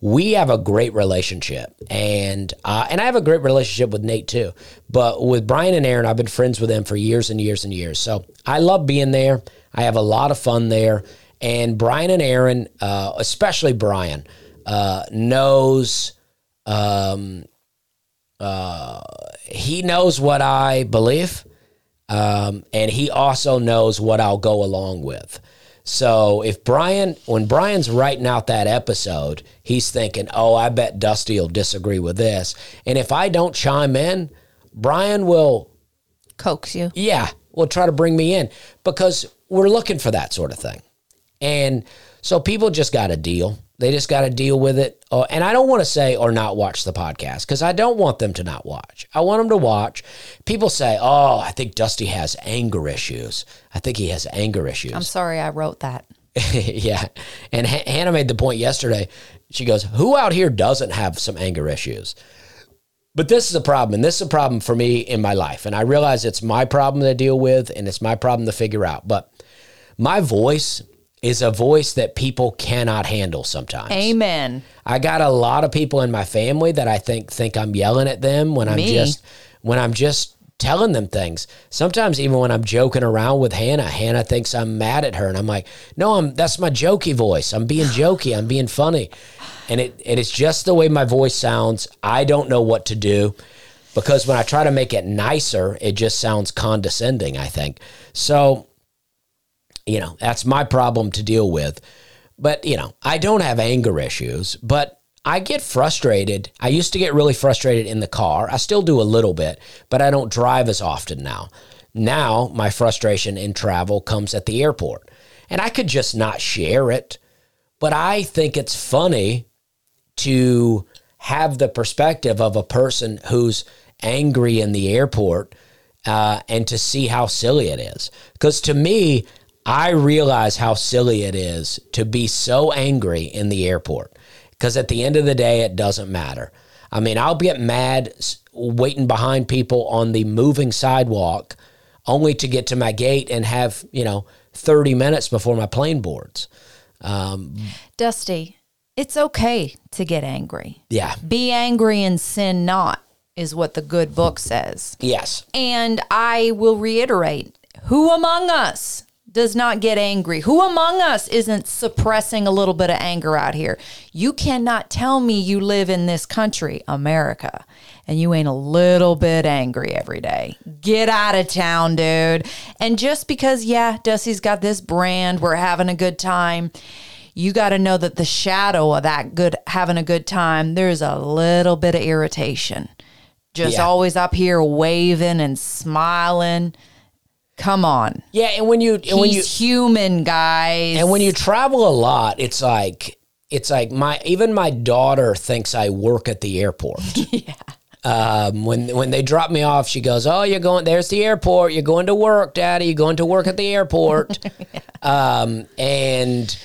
we have a great relationship, and uh, and I have a great relationship with Nate too. But with Brian and Aaron, I've been friends with them for years and years and years. So I love being there. I have a lot of fun there. And Brian and Aaron, uh, especially Brian, uh, knows. Um, uh, he knows what I believe, um, and he also knows what I'll go along with. So if Brian, when Brian's writing out that episode, he's thinking, oh, I bet Dusty will disagree with this. And if I don't chime in, Brian will coax you. Yeah, will try to bring me in because we're looking for that sort of thing. And so people just got to deal. They just got to deal with it. Uh, and I don't want to say or not watch the podcast because I don't want them to not watch. I want them to watch. People say, oh, I think Dusty has anger issues. I think he has anger issues. I'm sorry I wrote that. yeah. And H- Hannah made the point yesterday. She goes, who out here doesn't have some anger issues? But this is a problem, and this is a problem for me in my life. And I realize it's my problem to deal with, and it's my problem to figure out. But my voice is a voice that people cannot handle sometimes. Amen. I got a lot of people in my family that I think think I'm yelling at them when I'm Me. just when I'm just telling them things. Sometimes even when I'm joking around with Hannah, Hannah thinks I'm mad at her and I'm like, "No, I'm that's my jokey voice. I'm being jokey. I'm being funny." And it and it's just the way my voice sounds. I don't know what to do because when I try to make it nicer, it just sounds condescending, I think. So you know, that's my problem to deal with. But, you know, I don't have anger issues, but I get frustrated. I used to get really frustrated in the car. I still do a little bit, but I don't drive as often now. Now, my frustration in travel comes at the airport. And I could just not share it, but I think it's funny to have the perspective of a person who's angry in the airport uh, and to see how silly it is. Because to me, I realize how silly it is to be so angry in the airport because at the end of the day, it doesn't matter. I mean, I'll get mad waiting behind people on the moving sidewalk only to get to my gate and have, you know, 30 minutes before my plane boards. Um, Dusty, it's okay to get angry. Yeah. Be angry and sin not, is what the good book says. Yes. And I will reiterate who among us does not get angry? Who among us isn't suppressing a little bit of anger out here? You cannot tell me you live in this country, America, and you ain't a little bit angry every day. Get out of town, dude. And just because, yeah, Dusty's got this brand, we're having a good time. You got to know that the shadow of that good having a good time, there's a little bit of irritation. Just Yeah. always up here waving and smiling. Come on. Yeah, and when you and when you human, guys. and when you travel a lot, it's like it's like my even my daughter thinks I work at the airport. yeah. Um, when when they drop me off, she goes, "Oh, you're going. There's the airport. You're going to work, Daddy. You're going to work at the airport." um, and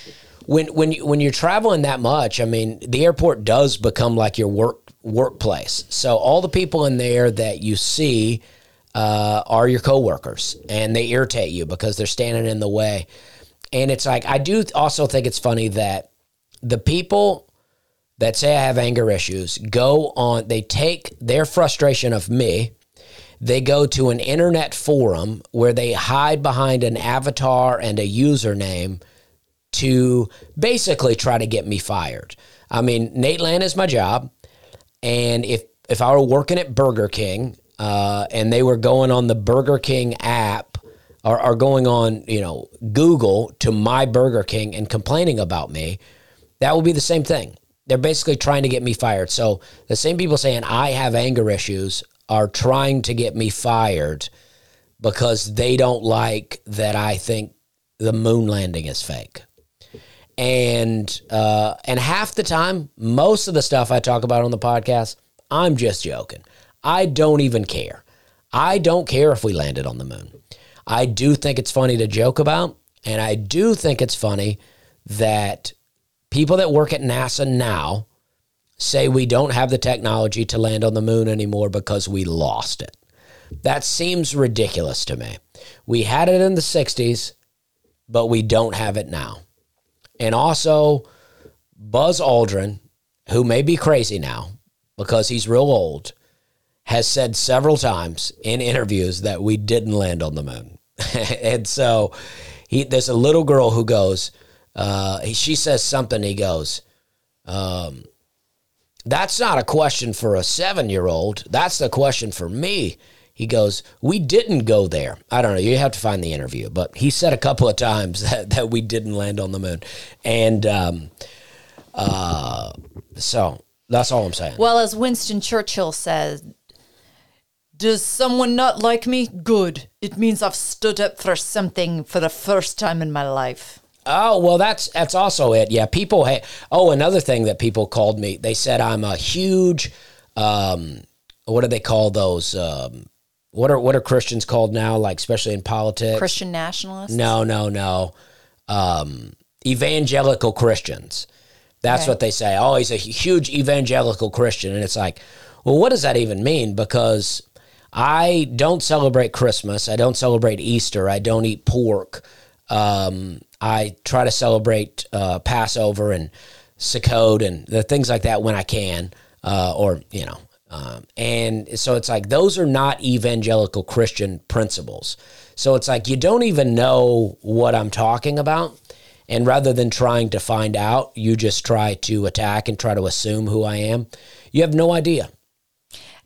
when when you, when you're traveling that much, I mean, the airport does become like your work workplace. So all the people in there that you see uh, are your coworkers, and they irritate you because they're standing in the way. And it's like I do also think it's funny that the people that say I have anger issues go on, they take their frustration of me, they go to an internet forum where they hide behind an avatar and a username to basically try to get me fired. I mean, Nateland is my job. And if, if I were working at Burger King uh, and they were going on the Burger King app or, or going on, you know, Google to my Burger King and complaining about me, that would be the same thing. They're basically trying to get me fired. So the same people saying I have anger issues are trying to get me fired because they don't like that I think the moon landing is fake. And uh, and half the time, most of the stuff I talk about on the podcast, I'm just joking. I don't even care. I don't care if we landed on the moon. I do think it's funny to joke about, and I do think it's funny that people that work at NASA now say we don't have the technology to land on the moon anymore because we lost it. That seems ridiculous to me. We had it in the 60s, but we don't have it now. And also, Buzz Aldrin, who may be crazy now because he's real old, has said several times in interviews that we didn't land on the moon. and so he, there's a little girl who goes, uh, she says something, he goes, um, that's not a question for a seven year old. That's the question for me. He goes, We didn't go there. I don't know. You have to find the interview, but he said a couple of times that, that we didn't land on the moon. And um, uh, so that's all I'm saying. Well, as Winston Churchill says, does someone not like me? Good. It means I've stood up for something for the first time in my life. Oh well, that's that's also it. Yeah, people. Ha- oh, another thing that people called me. They said I'm a huge. Um, what do they call those? Um, what are what are Christians called now? Like especially in politics. Christian nationalists. No, no, no. Um, evangelical Christians. That's Okay. what they say. Oh, he's a huge evangelical Christian, and it's like, well, what does that even mean? Because I don't celebrate Christmas. I don't celebrate Easter. I don't eat pork. Um, I try to celebrate uh, Passover and Sukkot and the things like that when I can, uh, or you know. Um, and so it's like those are not evangelical Christian principles. So it's like you don't even know what I'm talking about. And rather than trying to find out, you just try to attack and try to assume who I am. You have no idea.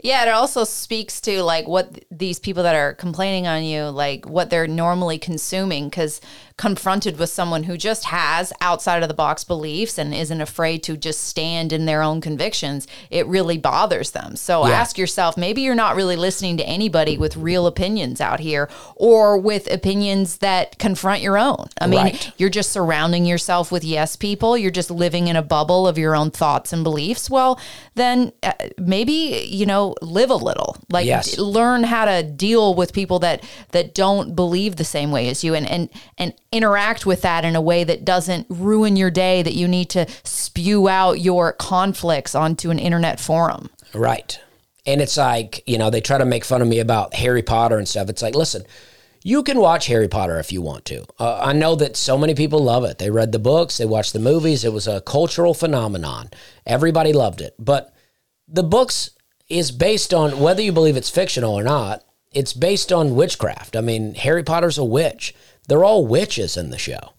Yeah, it also speaks to like what th- these people that are complaining on you, like what they're normally consuming. Because confronted with someone who just has outside of the box beliefs and isn't afraid to just stand in their own convictions, it really bothers them. So Yeah. ask yourself maybe you're not really listening to anybody with real opinions out here or with opinions that confront your own. I mean, Right. you're just surrounding yourself with yes people. You're just living in a bubble of your own thoughts and beliefs. Well, then uh, maybe you know live a little. Like Yes. d- learn how to deal with people that that don't believe the same way as you, and and and interact with that in a way that doesn't ruin your day. That you need to spew out your conflicts onto an internet forum. Right. And it's like, you know, they try to make fun of me about Harry Potter and stuff. It's like, listen, you can watch Harry Potter if you want to. Uh, I know that so many people love it. They read the books, they watched the movies. It was a cultural phenomenon. Everybody loved it. But the books is based on whether you believe it's fictional or not, it's based on witchcraft. I mean, Harry Potter's a witch. They're all witches in the show,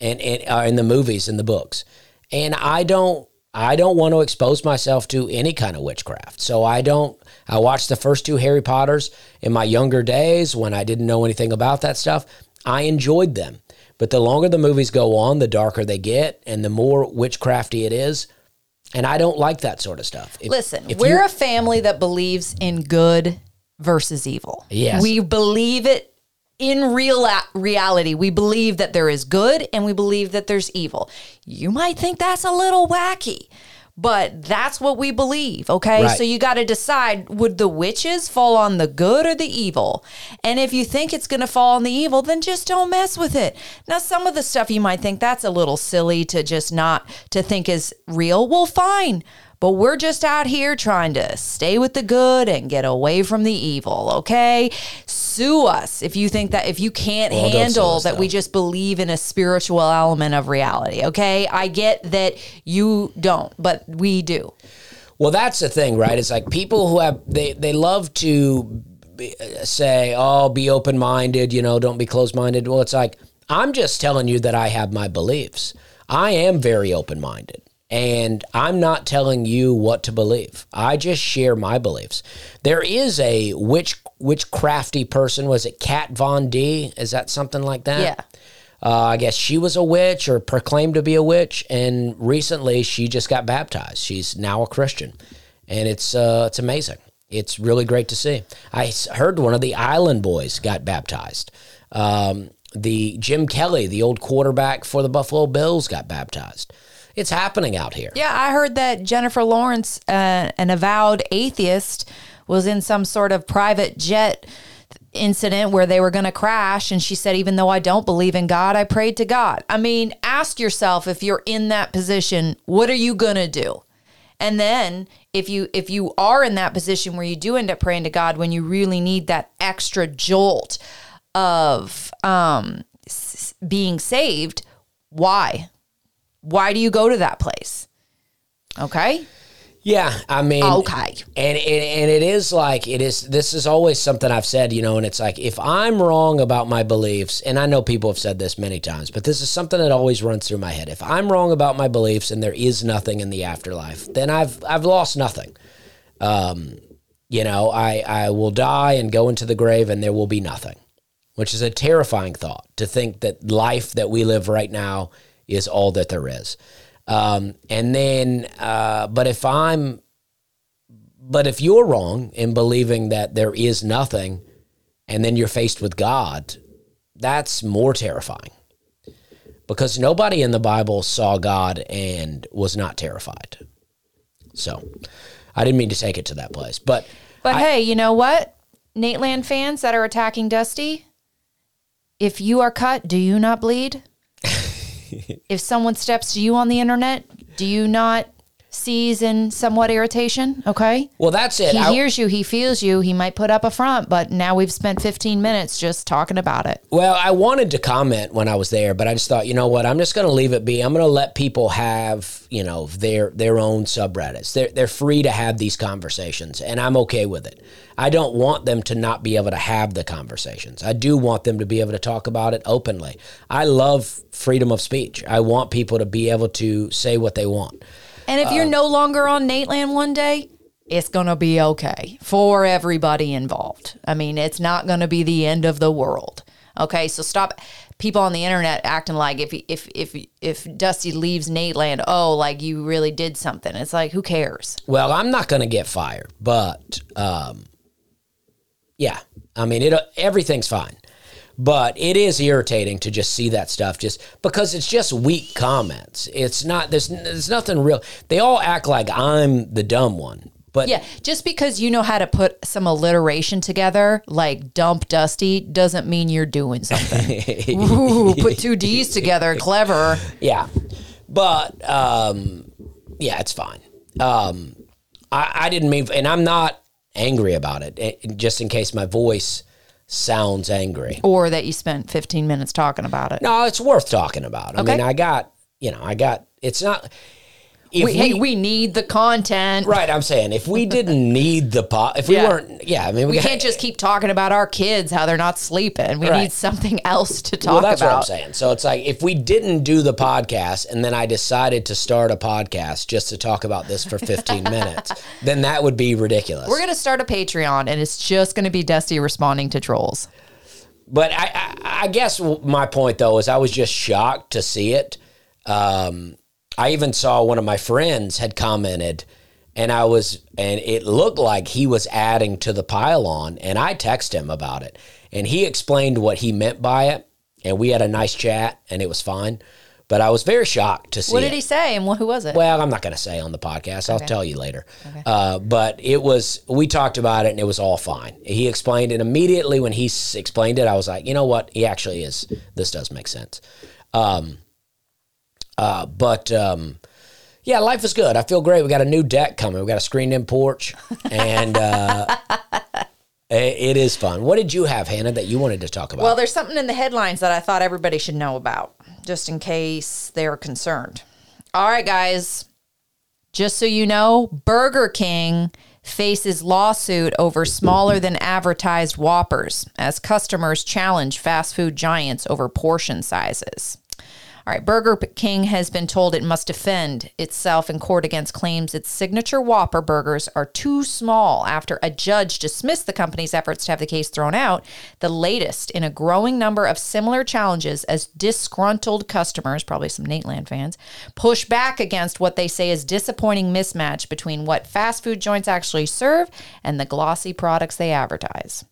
and and uh, in the movies and the books, and I don't I don't want to expose myself to any kind of witchcraft. So I don't. I watched the first two Harry Potters in my younger days when I didn't know anything about that stuff. I enjoyed them. But the longer the movies go on, the darker they get and the more witchcrafty it is. And I don't like that sort of stuff. If, Listen, if we're a family that believes in good versus evil. Yes. We believe it in real reality. We believe that there is good and we believe that there's evil. You might think that's a little wacky, but that's what we believe, okay? Right. So you got to decide would the witches fall on the good or the evil? And if you think it's going to fall on the evil, then just don't mess with it. Now some of the stuff you might think that's a little silly to just not to think is real. Well, fine. But we're just out here trying to stay with the good and get away from the evil, okay? Sue us if you think that if you can't Well, handle that we just believe in a spiritual element of reality, okay? I get that you don't, but we do. Well, that's the thing, right? It's like people who have they they love to be, say, "Oh, be open minded," you know, don't be closed minded. Well, it's like I'm just telling you that I have my beliefs. I am very open minded. And I'm not telling you what to believe. I just share my beliefs. There is a witch witchcrafty person. Was it Kat Von D? Is that something like that? Yeah. Uh, I guess she was a witch or proclaimed to be a witch, and recently she just got baptized. She's now a Christian, and it's uh, it's amazing. It's really great to see. I heard one of the Island Boys got baptized. Um, the Jim Kelly, the old quarterback for the Buffalo Bills, got baptized. It's happening out here. Yeah, I heard that Jennifer Lawrence, uh, an avowed atheist, was in some sort of private jet incident where they were going to crash and she said even though I don't believe in God I prayed to God. I mean, ask yourself if you're in that position, what are you going to do? And then if you if you are in that position where you do end up praying to God when you really need that extra jolt of um being saved, why? Why do you go to that place? Okay? Yeah, I mean, Okay. and, and and it is like it is. This is always something I've said, you know, and it's like if I'm wrong about my beliefs, and I know people have said this many times, but this is something that always runs through my head. If I'm wrong about my beliefs and there is nothing in the afterlife, then I've I've lost nothing. Um, you know, I I will die and go into the grave, and there will be nothing, which is a terrifying thought to think that life that we live right now is all that there is. Um, and then, uh, but if I'm, but if you're wrong in believing that there is nothing, and then you're faced with God, that's more terrifying. Because nobody in the Bible saw God and was not terrified. So, I didn't mean to take it to that place, but But hey, you know what? Nateland fans that are attacking Dusty, if you are cut, do you not bleed? if someone steps to you on the internet, do you not seize in somewhat irritation? Okay. well, that's it. He I- hears you, he feels you, he might put up a front, but now we've spent 15 minutes just talking about it. Well, I wanted to comment when I was there, but I just thought, you know what? I'm just going to leave it be. I'm going to let people have, you know, their their own subreddits. They're they're free to have these conversations, and I'm okay with it. I don't want them to not be able to have the conversations. I do want them to be able to talk about it openly. I love freedom of speech. I want people to be able to say what they want. And if you're no longer on Nateland one day, it's going to be okay for everybody involved. I mean, it's not going to be the end of the world. Okay, so stop people on the internet acting like if if if if Dusty leaves Nateland, oh, like you really did something. It's like who cares? Well, I'm not going to get fired, but um, yeah, I mean, it everything's fine. But it is irritating to just see that stuff just because it's just weak comments. It's not there's there's nothing real. They all act like I'm the dumb one. But Yeah, just because you know how to put some alliteration together, like dump Dusty, doesn't mean you're doing something. Ooh, put two D's together, clever. Yeah, but um, yeah, it's fine. Um, I, I didn't mean, and I'm not angry about it. eh, Just in case my voice sounds angry. Or that you spent 15 minutes talking about it. No, it's worth talking about. I Okay. mean, I got you know, I got. It's not. If we, hey, we need the content. right, I'm saying if we didn't need the pot, if we Yeah. weren't, yeah, I mean, we, We got- can't just keep talking about our kids how they're not sleeping. We Right. need something else to talk about. Well, that's about. what I'm saying. So it's like if we didn't do the podcast and then I decided to start a podcast just to talk about this for 15 minutes, then that would be ridiculous. We're gonna start a Patreon, and it's just gonna be Dusty responding to trolls. But I, I, I guess my point though is I was just shocked to see it. Um, I even saw one of my friends had commented, and I was, and it looked like he was adding to the pylon, and I texted him about it, and he explained what he meant by it, and we had a nice chat, and it was fine. But I was very shocked to see. What it. did he say, and wh- who was it? Well, I'm not going to say on the podcast. I'll tell you later. Uh, but it was, we talked about it and it was all fine. He explained it immediately when he s- explained it. I was like, you know what? He actually is, this does make sense. Um, uh, but um, yeah, life is good. I feel great. We got a new deck coming. We got a screened in porch and uh, it is fun. What did you have, Hannah, that you wanted to talk about? Well, there's something in the headlines that I thought everybody should know about, just in case they're concerned. All right, guys. Just so you know, Burger King faces lawsuit over smaller than advertised Whoppers as customers challenge fast food giants over portion sizes. All right, Burger King has been told it must defend itself in court against claims its signature Whopper burgers are too small after a judge dismissed the company's efforts to have the case thrown out, the latest in a growing number of similar challenges as disgruntled customers, probably some Nateland fans, push back against what they say is disappointing mismatch between what fast food joints actually serve and the glossy products they advertise.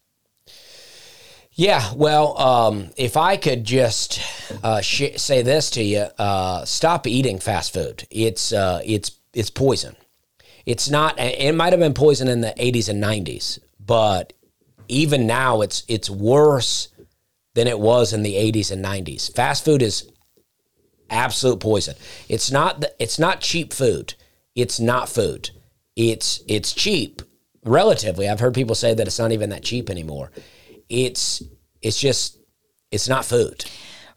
Yeah, well, um, if I could just uh, sh- say this to you, uh, stop eating fast food. It's uh, it's it's poison. It's not. It might have been poison in the '80s and '90s, but even now, it's it's worse than it was in the '80s and '90s. Fast food is absolute poison. It's not. The, it's not cheap food. It's not food. It's it's cheap relatively. I've heard people say that it's not even that cheap anymore. It's it's just it's not food.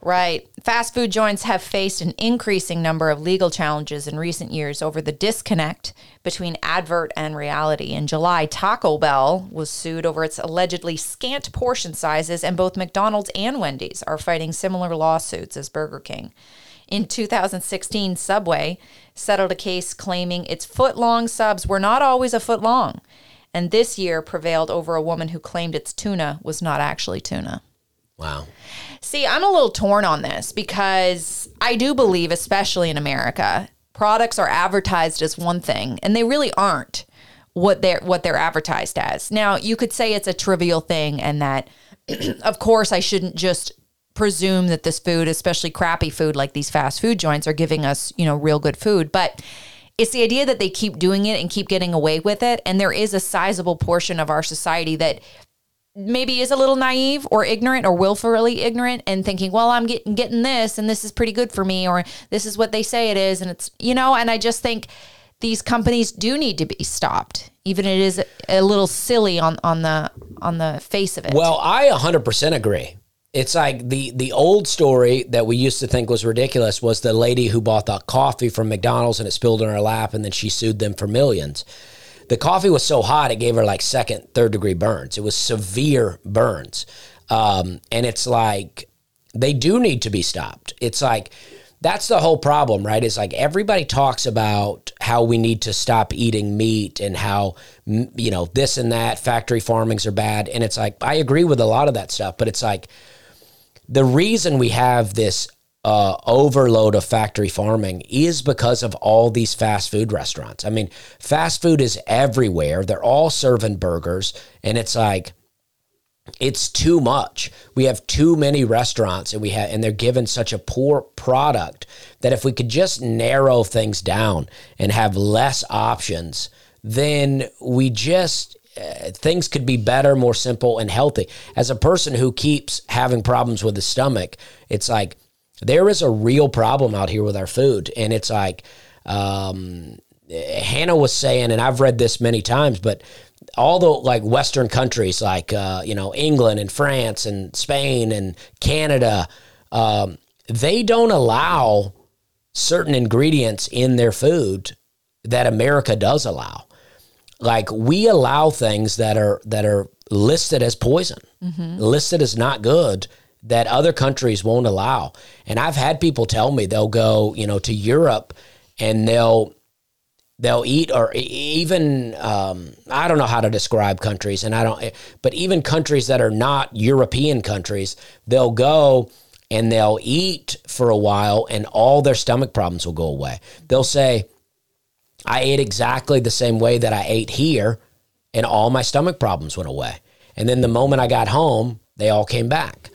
Right. Fast food joints have faced an increasing number of legal challenges in recent years over the disconnect between advert and reality. In July, Taco Bell was sued over its allegedly scant portion sizes, and both McDonald's and Wendy's are fighting similar lawsuits as Burger King. In 2016, Subway settled a case claiming its foot long subs were not always a foot long. And this year prevailed over a woman who claimed its tuna was not actually tuna. Wow. See, I'm a little torn on this because I do believe, especially in America, products are advertised as one thing, and they really aren't what they're what they're advertised as. Now, you could say it's a trivial thing, and that, of course, I shouldn't just presume that this food, especially crappy food like these fast food joints, are giving us, you know, real good food, but. It's the idea that they keep doing it and keep getting away with it. And there is a sizable portion of our society that maybe is a little naive or ignorant or willfully ignorant and thinking, well, I'm getting getting this and this is pretty good for me or this is what they say it is and it's you know, and I just think these companies do need to be stopped. Even it is a little silly on on the on the face of it. Well, I 100% agree. It's like the the old story that we used to think was ridiculous was the lady who bought the coffee from McDonald's and it spilled in her lap and then she sued them for millions. The coffee was so hot it gave her like second, third degree burns. It was severe burns. Um, and it's like they do need to be stopped. It's like that's the whole problem, right? It's like everybody talks about how we need to stop eating meat and how you know this and that factory farmings are bad and it's like I agree with a lot of that stuff, but it's like the reason we have this uh, overload of factory farming is because of all these fast food restaurants. I mean, fast food is everywhere. They're all serving burgers, and it's like it's too much. We have too many restaurants, and we have, and they're given such a poor product that if we could just narrow things down and have less options, then we just uh, things could be better, more simple, and healthy. As a person who keeps having problems with the stomach, it's like there is a real problem out here with our food, and it's like um, Hannah was saying, and I've read this many times, but all the like Western countries, like uh, you know England and France and Spain and Canada, um, they don't allow certain ingredients in their food that America does allow. Like we allow things that are that are listed as poison, listed as not good that other countries won't allow. And I've had people tell me they'll go, you know, to Europe and they'll they'll eat or even um, I don't know how to describe countries and I don't but even countries that are not European countries they'll go and they'll eat for a while and all their stomach problems will go away they'll say I ate exactly the same way that I ate here and all my stomach problems went away. And then the moment I got home they all came back.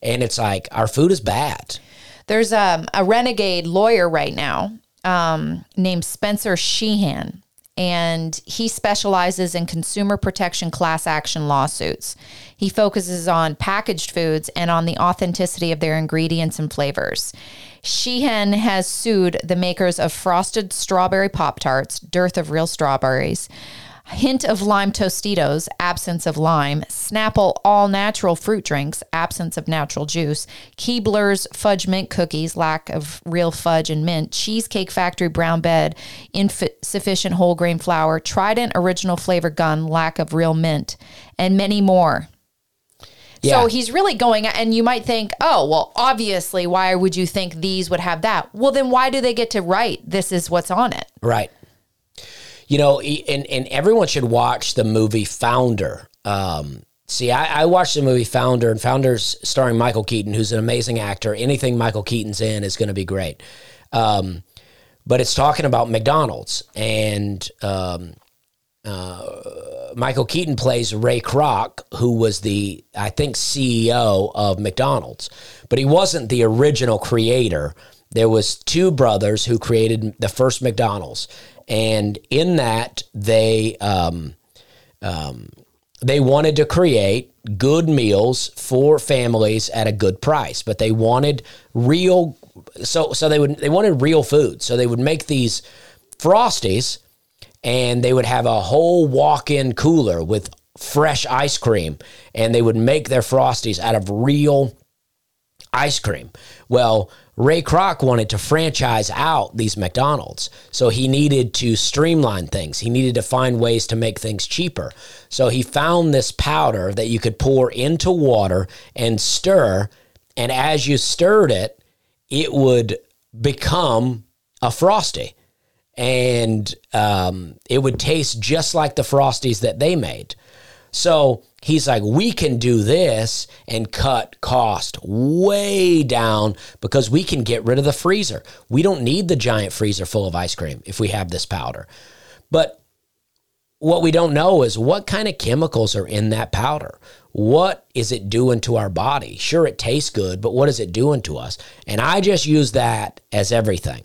And it's like our food is bad. There's um, a renegade lawyer right now um, named Spencer Sheehan, and he specializes in consumer protection class action lawsuits. He focuses on packaged foods and on the authenticity of their ingredients and flavors. Sheehan has sued the makers of frosted strawberry Pop Tarts, dearth of real strawberries, hint of lime Tostitos, absence of lime, Snapple all natural fruit drinks, absence of natural juice, Keebler's fudge mint cookies, lack of real fudge and mint, Cheesecake Factory brown bread, insufficient whole grain flour, Trident original flavor gun, lack of real mint, and many more. Yeah. So he's really going, and you might think, oh, well, obviously, why would you think these would have that? Well, then why do they get to write this is what's on it? Right. You know, and, and everyone should watch the movie Founder. Um, see, I, I watched the movie Founder, and Founder's starring Michael Keaton, who's an amazing actor. Anything Michael Keaton's in is going to be great. Um, but it's talking about McDonald's, and um, uh, Michael Keaton plays Ray Kroc, who was the, I think, CEO of McDonald's, but he wasn't the original creator. There was two brothers who created the first McDonald's, and in that they um, um, they wanted to create good meals for families at a good price, but they wanted real. So so they would they wanted real food. So they would make these frosties and they would have a whole walk-in cooler with fresh ice cream and they would make their frosties out of real ice cream. Well, Ray Kroc wanted to franchise out these McDonald's. So he needed to streamline things. He needed to find ways to make things cheaper. So he found this powder that you could pour into water and stir. And as you stirred it, it would become a frosty and um, it would taste just like the frosties that they made. So he's like, we can do this and cut cost way down because we can get rid of the freezer. We don't need the giant freezer full of ice cream if we have this powder. But what we don't know is what kind of chemicals are in that powder. What is it doing to our body? Sure, it tastes good, but what is it doing to us? And I just use that as everything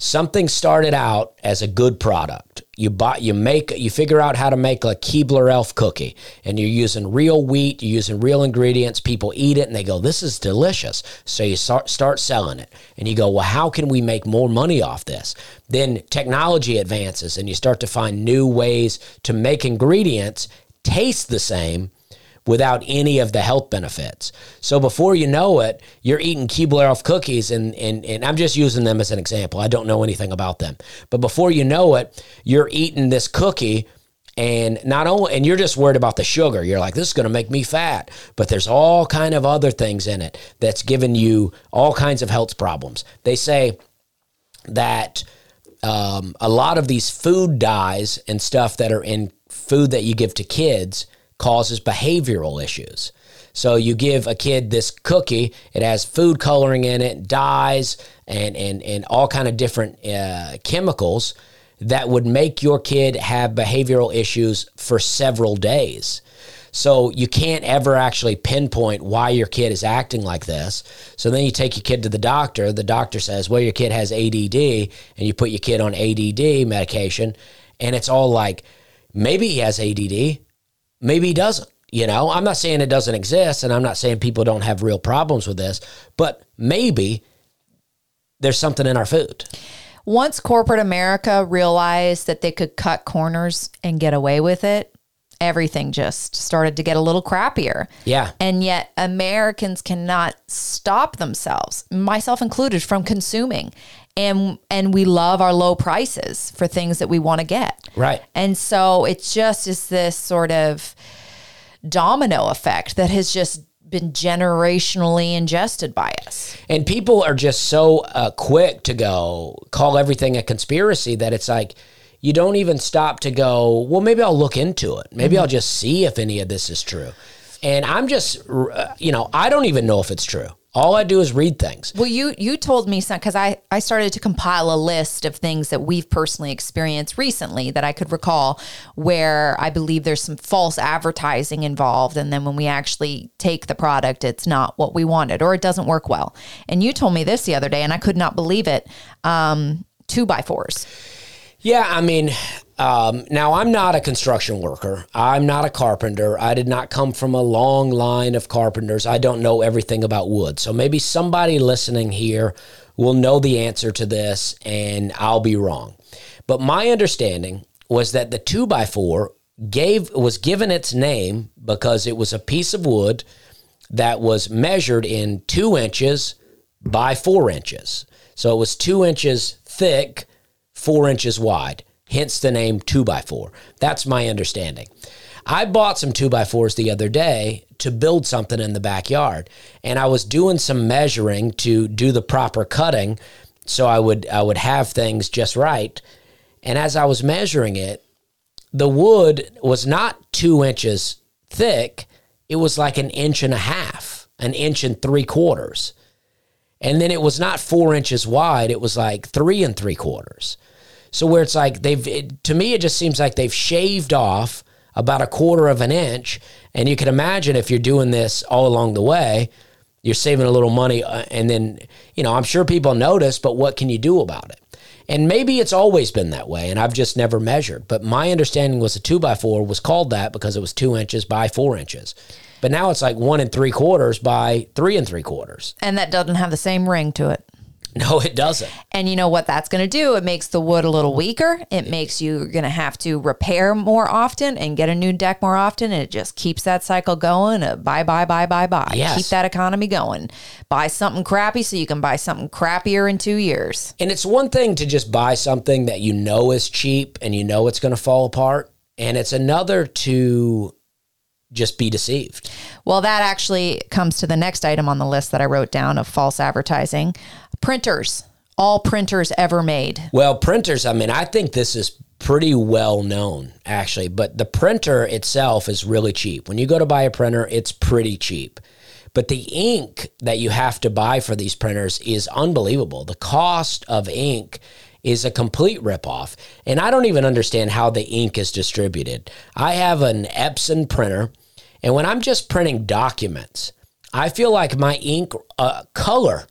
something started out as a good product. You buy, you make, you figure out how to make a Keebler Elf cookie, and you're using real wheat, you're using real ingredients. People eat it and they go, "This is delicious." So you start start selling it, and you go, "Well, how can we make more money off this?" Then technology advances, and you start to find new ways to make ingredients taste the same without any of the health benefits. So before you know it, you're eating Keebler cookies, and, and, and I'm just using them as an example. I don't know anything about them. But before you know it, you're eating this cookie and not only and you're just worried about the sugar you're like this is going to make me fat but there's all kind of other things in it that's giving you all kinds of health problems they say that um, a lot of these food dyes and stuff that are in food that you give to kids causes behavioral issues. So you give a kid this cookie, it has food coloring in it, dyes, and and and all kind of different uh, chemicals that would make your kid have behavioral issues for several days. So you can't ever actually pinpoint why your kid is acting like this. So then you take your kid to the doctor. The doctor says, "Well, your kid has ADD," and you put your kid on ADD medication, and it's all like, maybe he has ADD, maybe he doesn't. You know, I'm not saying it doesn't exist, and I'm not saying people don't have real problems with this, but maybe there's something in our food. Once corporate America realized that they could cut corners and get away with it, everything just started to get a little crappier. Yeah. And yet Americans cannot stop themselves, myself included, from consuming. And and we love our low prices for things that we want to get. Right. And so it's just is this sort of domino effect that has just been generationally ingested by us. And people are just so uh, quick to go call everything a conspiracy that it's like you don't even stop to go, well, maybe I'll look into it. Maybe I'll just see if any of this is true. And I'm just, uh, you know, I don't even know if it's true. All I do is read things. Well, you you told me some because I I started to compile a list of things that we've personally experienced recently that I could recall where I believe there's some false advertising involved, and then when we actually take the product, it's not what we wanted or it doesn't work well. And you told me this the other day, and I could not believe it. Um, two by fours. Yeah, I mean, um, now I'm not a construction worker. I'm not a carpenter. I did not come from a long line of carpenters. I don't know everything about wood. So maybe somebody listening here will know the answer to this, and I'll be wrong. But my understanding was that the two by four gave was given its name because it was a piece of wood that was measured in two inches by four inches. So it was two inches thick four inches wide, hence the name 2x4. That's my understanding. I bought some 2x4s the other day to build something in the backyard, and I was doing some measuring to do the proper cutting so I would I would have things just right. And as I was measuring it, the wood was not two inches thick, it was like an inch and a half, an inch and three quarters. And then it was not four inches wide, it was like three and three quarters. So where it's like they've, it, to me, it just seems like they've shaved off about a quarter of an inch. And you can imagine if you're doing this all along the way, you're saving a little money. Uh, and then, you know, I'm sure people notice, but what can you do about it? And maybe it's always been that way, and I've just never measured. But my understanding was a two by four was called that because it was two inches by four inches. But now it's like one and three quarters by three and three quarters. And that doesn't have the same ring to it. No, it doesn't. And you know what that's going to do? It makes the wood a little weaker. It makes you going to have to repair more often and get a new deck more often. And it just keeps that cycle going. Uh, buy, buy, buy, buy, buy. Yes. Keep that economy going. Buy something crappy so you can buy something crappier in two years. And it's one thing to just buy something that you know is cheap and you know it's going to fall apart. And it's another to just be deceived. Well, that actually comes to the next item on the list that I wrote down of false advertising printers. All printers ever made. Well, printers, I mean, I think this is pretty well known actually, but the printer itself is really cheap. When you go to buy a printer, it's pretty cheap. But the ink that you have to buy for these printers is unbelievable. The cost of ink is a complete ripoff. And I don't even understand how the ink is distributed. I have an Epson printer, and when I'm just printing documents, I feel like my ink uh, color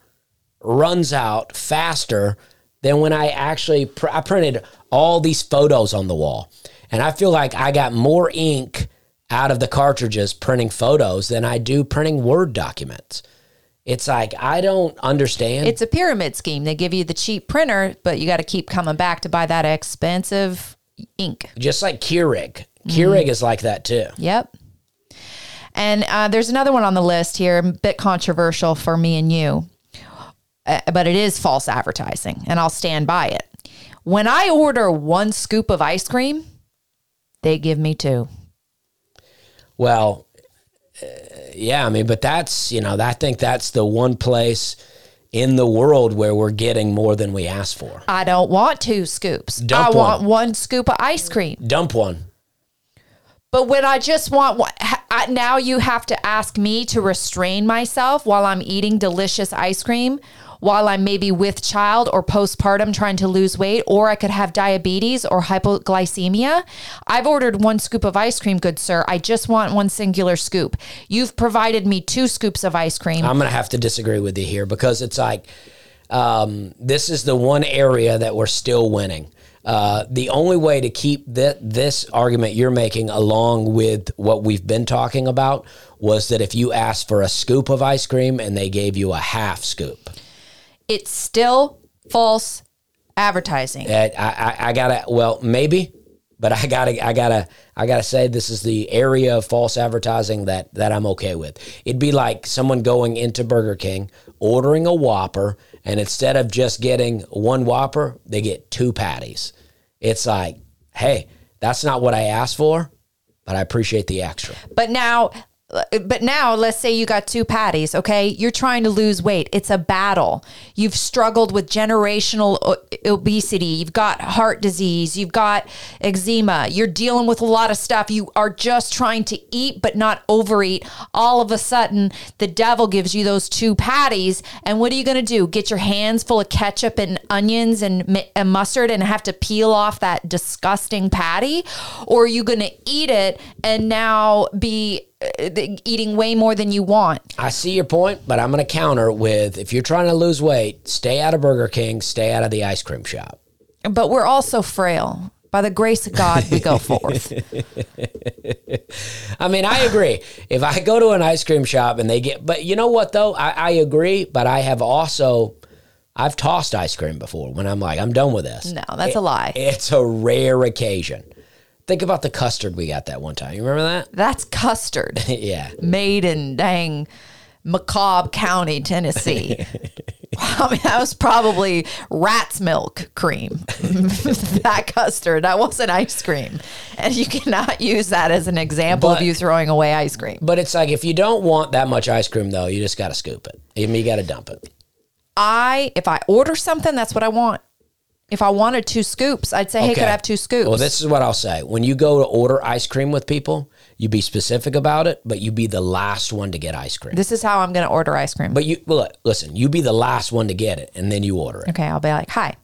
runs out faster than when I actually pr- I printed all these photos on the wall. And I feel like I got more ink out of the cartridges printing photos than I do printing Word documents. It's like I don't understand. It's a pyramid scheme. They give you the cheap printer, but you got to keep coming back to buy that expensive ink. just like Keurig. Keurig is like that too. Yep. And uh, there's another one on the list here, a bit controversial for me and you, uh, but it is false advertising, and I'll stand by it. When I order one scoop of ice cream, they give me two. Well, uh, yeah, I mean, but that's, you know, I think that's the one place in the world where we're getting more than we ask for. I don't want two scoops. Dump I want one. one scoop of ice cream. Dump one. But when I just want one, I, now you have to ask me to restrain myself while I'm eating delicious ice cream, while I'm maybe with child or postpartum trying to lose weight, or I could have diabetes or hypoglycemia. I've ordered one scoop of ice cream, good sir. I just want one singular scoop. You've provided me two scoops of ice cream. I'm going to have to disagree with you here because it's like um, this is the one area that we're still winning. Uh, the only way to keep th- this argument you're making along with what we've been talking about was that if you asked for a scoop of ice cream and they gave you a half scoop. It's still false advertising. Uh, I, I, I gotta, well, maybe, but I gotta, I gotta, I gotta say this is the area of false advertising that that I'm okay with. It'd be like someone going into Burger King, ordering a Whopper, and instead of just getting one Whopper, they get two patties. It's like, hey, that's not what I asked for, but I appreciate the extra. But now, but now let's say you got two patties, okay? You're trying to lose weight. It's a battle. You've struggled with generational obesity. You've got heart disease. You've got eczema. You're dealing with a lot of stuff. You are just trying to eat but not overeat. All of a sudden, the devil gives you those two patties. And what are you going to do? Get your hands full of ketchup and onions and, and mustard and have to peel off that disgusting patty? Or are you going to eat it and now be Uh, eating way more than you want? I see your point, but I'm going to counter with if you're trying to lose weight, stay out of Burger King, stay out of the ice cream shop. But we're also frail. By the grace of God, we go forth. I mean, I agree. if I go to an ice cream shop and they get, but you know what though? I, I agree, but I have also, I've tossed ice cream before when I'm like, I'm done with this. No, that's a lie. It's a rare occasion. Think about the custard we got that one time. You remember that? That's custard yeah. made in dang McCobb County, Tennessee. I mean, that was probably rat's milk cream. that custard, that wasn't ice cream. And you cannot use that as an example But- of you throwing away ice cream. But it's like if you don't want that much ice cream though, you just got to scoop it. You got to dump it. I, if I order something, that's what I want. If I wanted two scoops, I'd say, hey, could I have two scoops? Well, this is what I'll say. When you go to order ice cream with people, you be specific about it, but you be the last one to get ice cream. this is how I'm going to order ice cream. But you well, look, listen, you be the last one to get it, and then you order it. Okay, I'll be like, "Hi,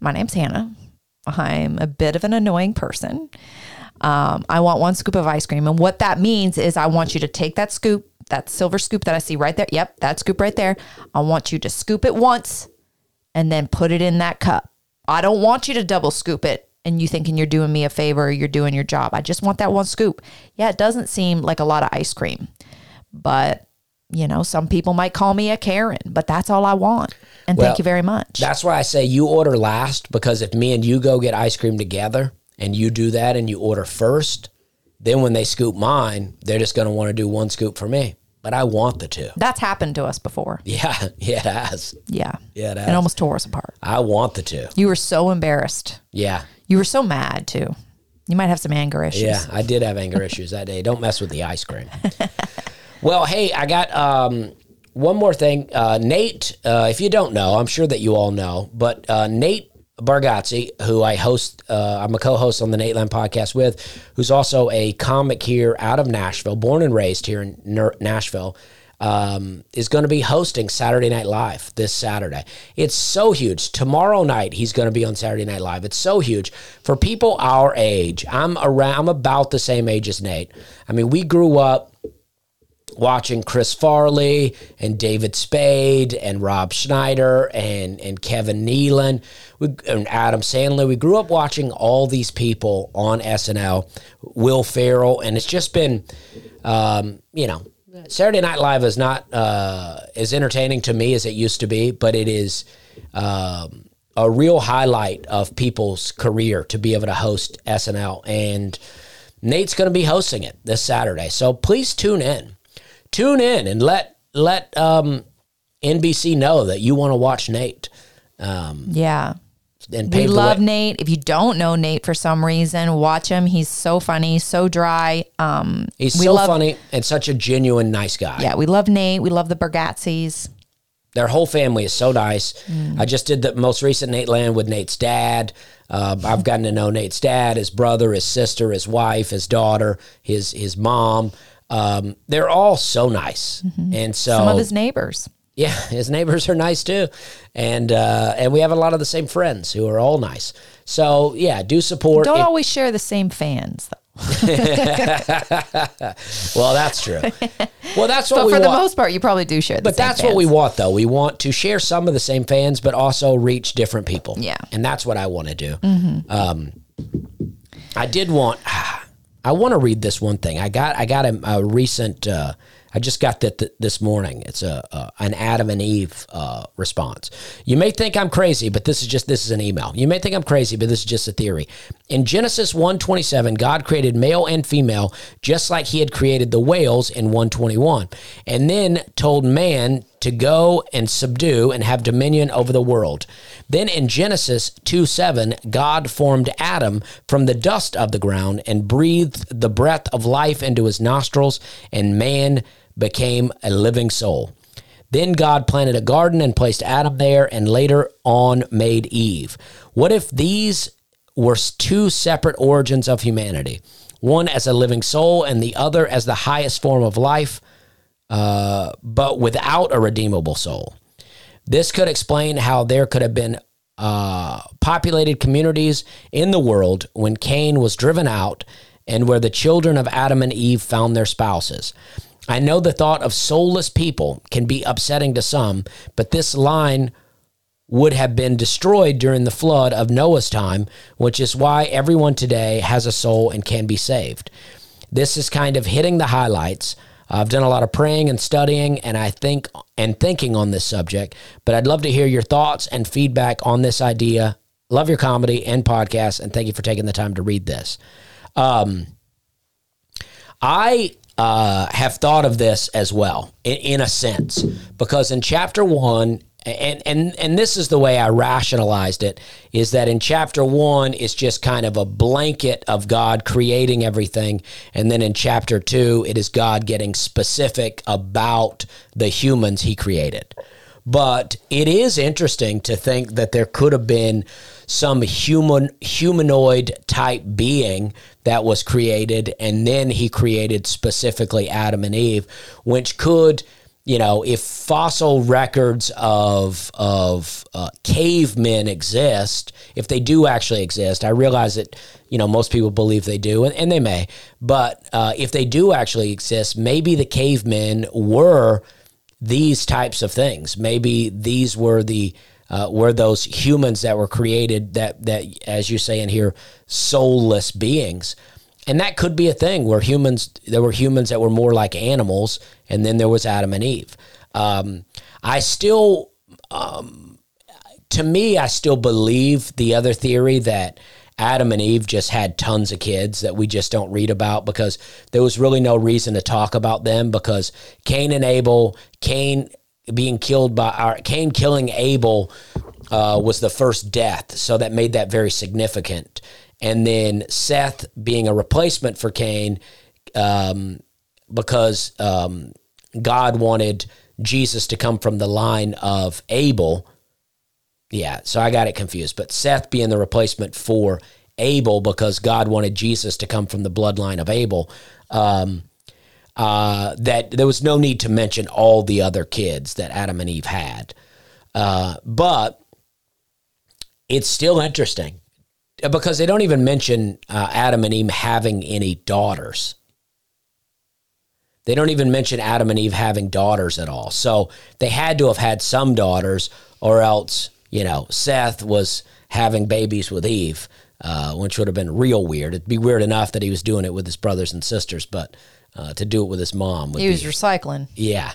my name's Hannah. I'm a bit of an annoying person. Um, I want one scoop of ice cream, and what that means is I want you to take that scoop, that silver scoop that I see right there. Yep, that scoop right there. I want you to scoop it once, and then put it in that cup. I don't want you to double scoop it." And you thinking you're doing me a favor, you're doing your job. I just want that one scoop. Yeah, it doesn't seem like a lot of ice cream, but you know, some people might call me a Karen, but that's all I want. And Well, thank you very much. That's why I say you order last because if me and you go get ice cream together and you do that and you order first, then when they scoop mine, they're just going to want to do one scoop for me. But I want the two. That's happened to us before. Yeah, yeah, it has. Yeah. Yeah, it has. It almost tore us apart. I want the two. You were so embarrassed. Yeah, You were so mad too. You might have some anger issues. yeah. I did have anger issues that day. Don't mess with the ice cream. well, hey, I got um, one more thing. Uh, Nate, uh, if you don't know, I'm sure that you all know, but uh, Nate Bargatze, who I host, uh, I'm a co-host on the Nateland podcast with, who's also a comic here out of Nashville, born and raised here in Ner- Nashville, um, is going to be hosting Saturday Night Live this Saturday. It's so huge. Tomorrow night he's going to be on Saturday Night Live. It's so huge for people our age. I'm around. I'm about the same age as Nate. I mean, we grew up watching Chris Farley and David Spade and Rob Schneider and and Kevin Nealon we, and Adam Sandler. We grew up watching all these people on SNL, Will Ferrell, and it's just been, um, you know, Saturday Night Live is not uh, as entertaining to me as it used to be, but it is. Um, a real highlight of people's career to be able to host SNL. And Nate's going to be hosting it this Saturday. So please tune in. Tune in and let let um, NBC know that you want to watch Nate. Yeah. And We love. Nate. If you don't know Nate for some reason, watch him. He's so funny, so dry. Um, He's so love- funny and such a genuine, nice guy. yeah, we love Nate. We love the Bargatzes. Their whole family is so nice. I just did the most recent Nateland with Nate's dad. Uh, I've gotten to know Nate's dad, his brother, his sister, his wife, his daughter, his his mom. Um, they're all so nice, and so Some of his neighbors. Yeah, his neighbors are nice too, and uh, and we have a lot of the same friends who are all nice. So yeah, do support. Don't If- always share the same fans, though. well, that's true. Well, that's what But we for the want. most part, you probably do share the but that's what we want, though. We want to share some of the same fans, but also reach different people. Yeah. Mm-hmm. and that's what I want to do. Um, I did want. I want to read this one thing. I got. I got a, a recent uh, I just got that th- this morning. It's a, an Adam and Eve uh, response. You may think I'm crazy, but this is just this is an email. You may think I'm crazy, but this is just a theory. In Genesis 1:27, God created male and female just like he had created the whales in 121, and then told man to go and subdue and have dominion over the world. Then in Genesis 2 7, God formed Adam from the dust of the ground and breathed the breath of life into his nostrils, and man became a living soul. Then God planted a garden and placed Adam there, and later on made Eve. What if these were two separate origins of humanity? One as a living soul, and the other as the highest form of life, uh, but without a redeemable soul. This could explain how there could have been uh, populated communities in the world when Cain was driven out and where the children of Adam and Eve found their spouses. I know the thought of soulless people can be upsetting to some, but this line would have been destroyed during the flood of Noah's time, which is why everyone today has a soul and can be saved. This is kind of hitting the highlights. I've done a lot of praying and studying and I think and thinking on this subject, but I'd love to hear your thoughts and feedback on this idea. Love your comedy and podcast, and thank you for taking the time to read this. Um, I uh, have thought of this as well, in, in, a sense, because in chapter one, and and and this is the way I rationalized it, is that in chapter one, it's just kind of a blanket of God creating everything, and then in chapter two, it is God getting specific about the humans He created. But it is interesting to think that there could have been some human humanoid type being that was created and then he created specifically Adam and Eve which could you know if fossil records of of uh, cavemen exist if they do actually exist I realize that you know most people believe they do and, and they may but uh, if they do actually exist maybe the cavemen were these types of things. Maybe these were the uh, were those humans that were created that that as you say in here soulless beings and that could be a thing where humans there were humans that were more like animals and then there was adam and eve um, i still um, to me i still believe the other theory that adam and eve just had tons of kids that we just don't read about because there was really no reason to talk about them because cain and abel cain being killed by our Cain killing Abel uh, was the first death, so that made that very significant. And then Seth being a replacement for Cain, um, because um, God wanted Jesus to come from the line of Abel. Yeah, so I got it confused. But Seth being the replacement for Abel because God wanted Jesus to come from the bloodline of Abel. Um, uh, that there was no need to mention all the other kids that Adam and Eve had. Uh, but it's still interesting because they don't even mention uh, Adam and Eve having any daughters. They don't even mention Adam and Eve having daughters at all. So they had to have had some daughters, or else, you know, Seth was having babies with Eve, uh, which would have been real weird. It'd be weird enough that he was doing it with his brothers and sisters, but uh, to do it with his mom. He was be, recycling. Yeah.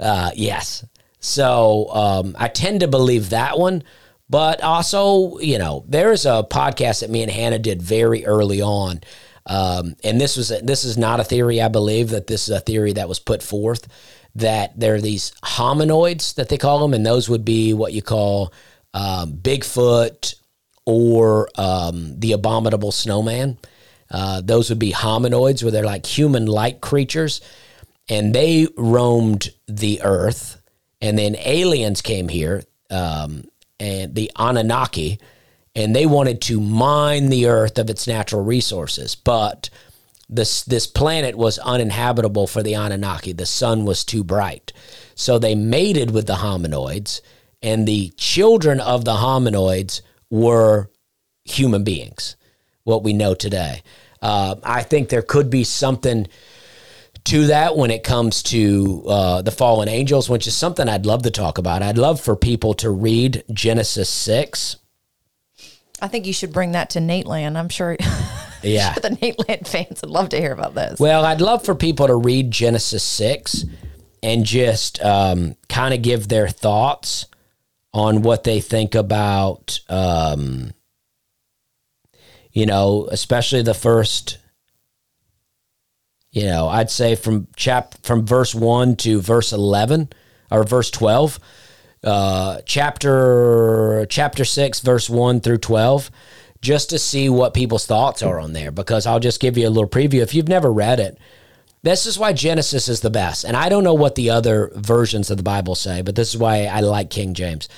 Uh, yes. So um, I tend to believe that one. But also, you know, there's a podcast that me and Hannah did very early on. Um, and this was a, this is not a theory. I believe that this is a theory that was put forth that there are these hominoids that they call them, and those would be what you call um, Bigfoot or um, the abominable snowman. Uh, those would be hominoids, where they're like human like creatures. And they roamed the earth. And then aliens came here, um, and the Anunnaki, and they wanted to mine the earth of its natural resources. But this, this planet was uninhabitable for the Anunnaki. The sun was too bright. So they mated with the hominoids, and the children of the hominoids were human beings, what we know today. Uh, I think there could be something to that when it comes to uh, the fallen angels, which is something I'd love to talk about. I'd love for people to read Genesis 6. I think you should bring that to Nateland. I'm sure. Yeah. the Nateland fans would love to hear about this. Well, I'd love for people to read Genesis 6 and just um, kind of give their thoughts on what they think about, um, you know, especially the first, you know, I'd say from chap from verse 1 to verse 11 or verse 12 uh, chapter chapter six, verse one through twelve, just to see what people's thoughts are on there. Because I'll just give you a little preview. If you've never read it, this is why Genesis is the best. And I don't know what the other versions of the Bible say, but this is why I like King James.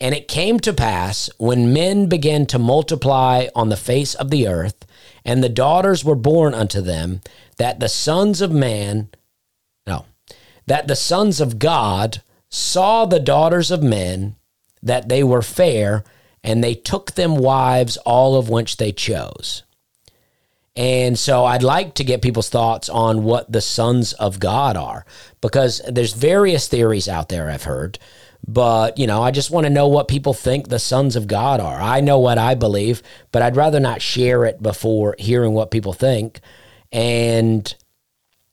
And it came to pass when men began to multiply on the face of the earth, and the daughters were born unto them, that the sons of man, no, that the sons of God saw the daughters of men that they were fair, and they took them wives, all of which they chose. And so I'd like to get people's thoughts on what the sons of God are, because there's various theories out there I've heard. But, you know, I just want to know what people think the sons of God are. I know what I believe, but I'd rather not share it before hearing what people think. And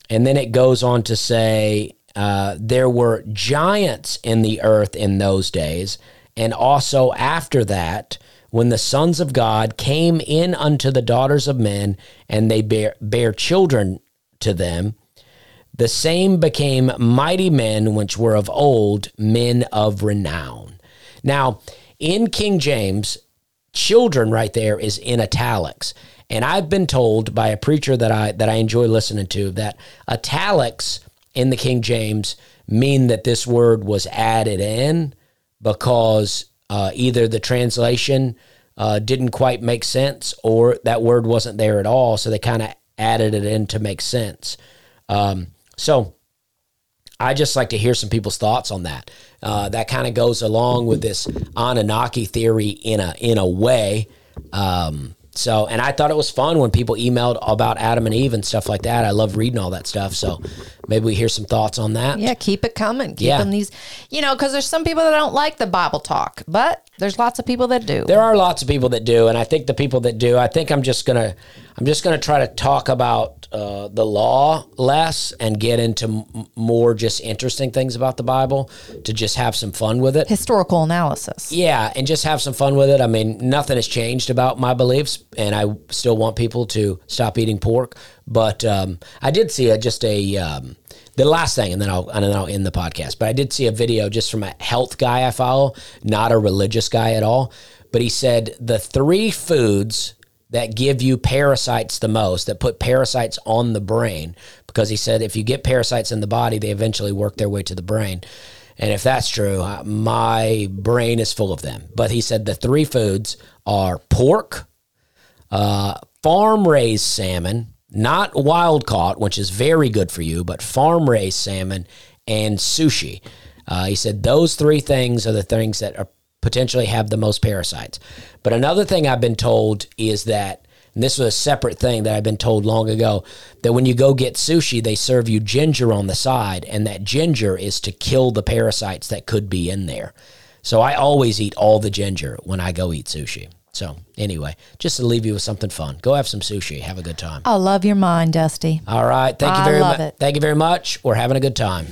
and then it goes on to say uh, there were giants in the earth in those days, and also after that, when the sons of God came in unto the daughters of men, and they bear, bear children to them, the same became mighty men which were of old, men of renown. Now, in King James, children right there is in italics. And I've been told by a preacher that I that I enjoy listening to that italics in the King James mean that this word was added in because uh, either the translation uh, didn't quite make sense or that word wasn't there at all. So they kind of added it in to make sense. Um, so I just like to hear some people's thoughts on that. Uh, that kind of goes along with this Anunnaki theory in a in a way. Um, so, and I thought it was fun when people emailed about Adam and Eve and stuff like that. I love reading all that stuff. So maybe we hear some thoughts on that. Yeah, keep it coming. Keep Yeah. them these, you know, because there's some people that don't like the Bible talk, but there's lots of people that do. There are lots of people that do, and I think the people that do, I think I'm just gonna, I'm just gonna try to talk about uh, the law less and get into m- more just interesting things about the Bible to just have some fun with it. Historical analysis. Yeah, and just have some fun with it. I mean, nothing has changed about my beliefs, and I still want people to stop eating pork. But um, I did see a, just a um, the last thing, and then I'll and then I'll end the podcast. But I did see a video just from a health guy I follow, not a religious guy at all. But he said the three foods that give you parasites the most, that put parasites on the brain, because he said if you get parasites in the body, they eventually work their way to the brain. And if that's true, my brain is full of them. But he said the three foods are pork, uh, farm raised salmon, not wild caught, which is very good for you, but farm raised salmon and sushi. Uh, he said those three things are the things that are potentially have the most parasites. But another thing I've been told is that, and this was a separate thing that I've been told long ago, that when you go get sushi, they serve you ginger on the side, and that ginger is to kill the parasites that could be in there. So I always eat all the ginger when I go eat sushi. So anyway, just to leave you with something fun, go have some sushi. Have a good time. I love your mind, Dusty. All right. Thank you I very much. Thank you very much. We're having a good time.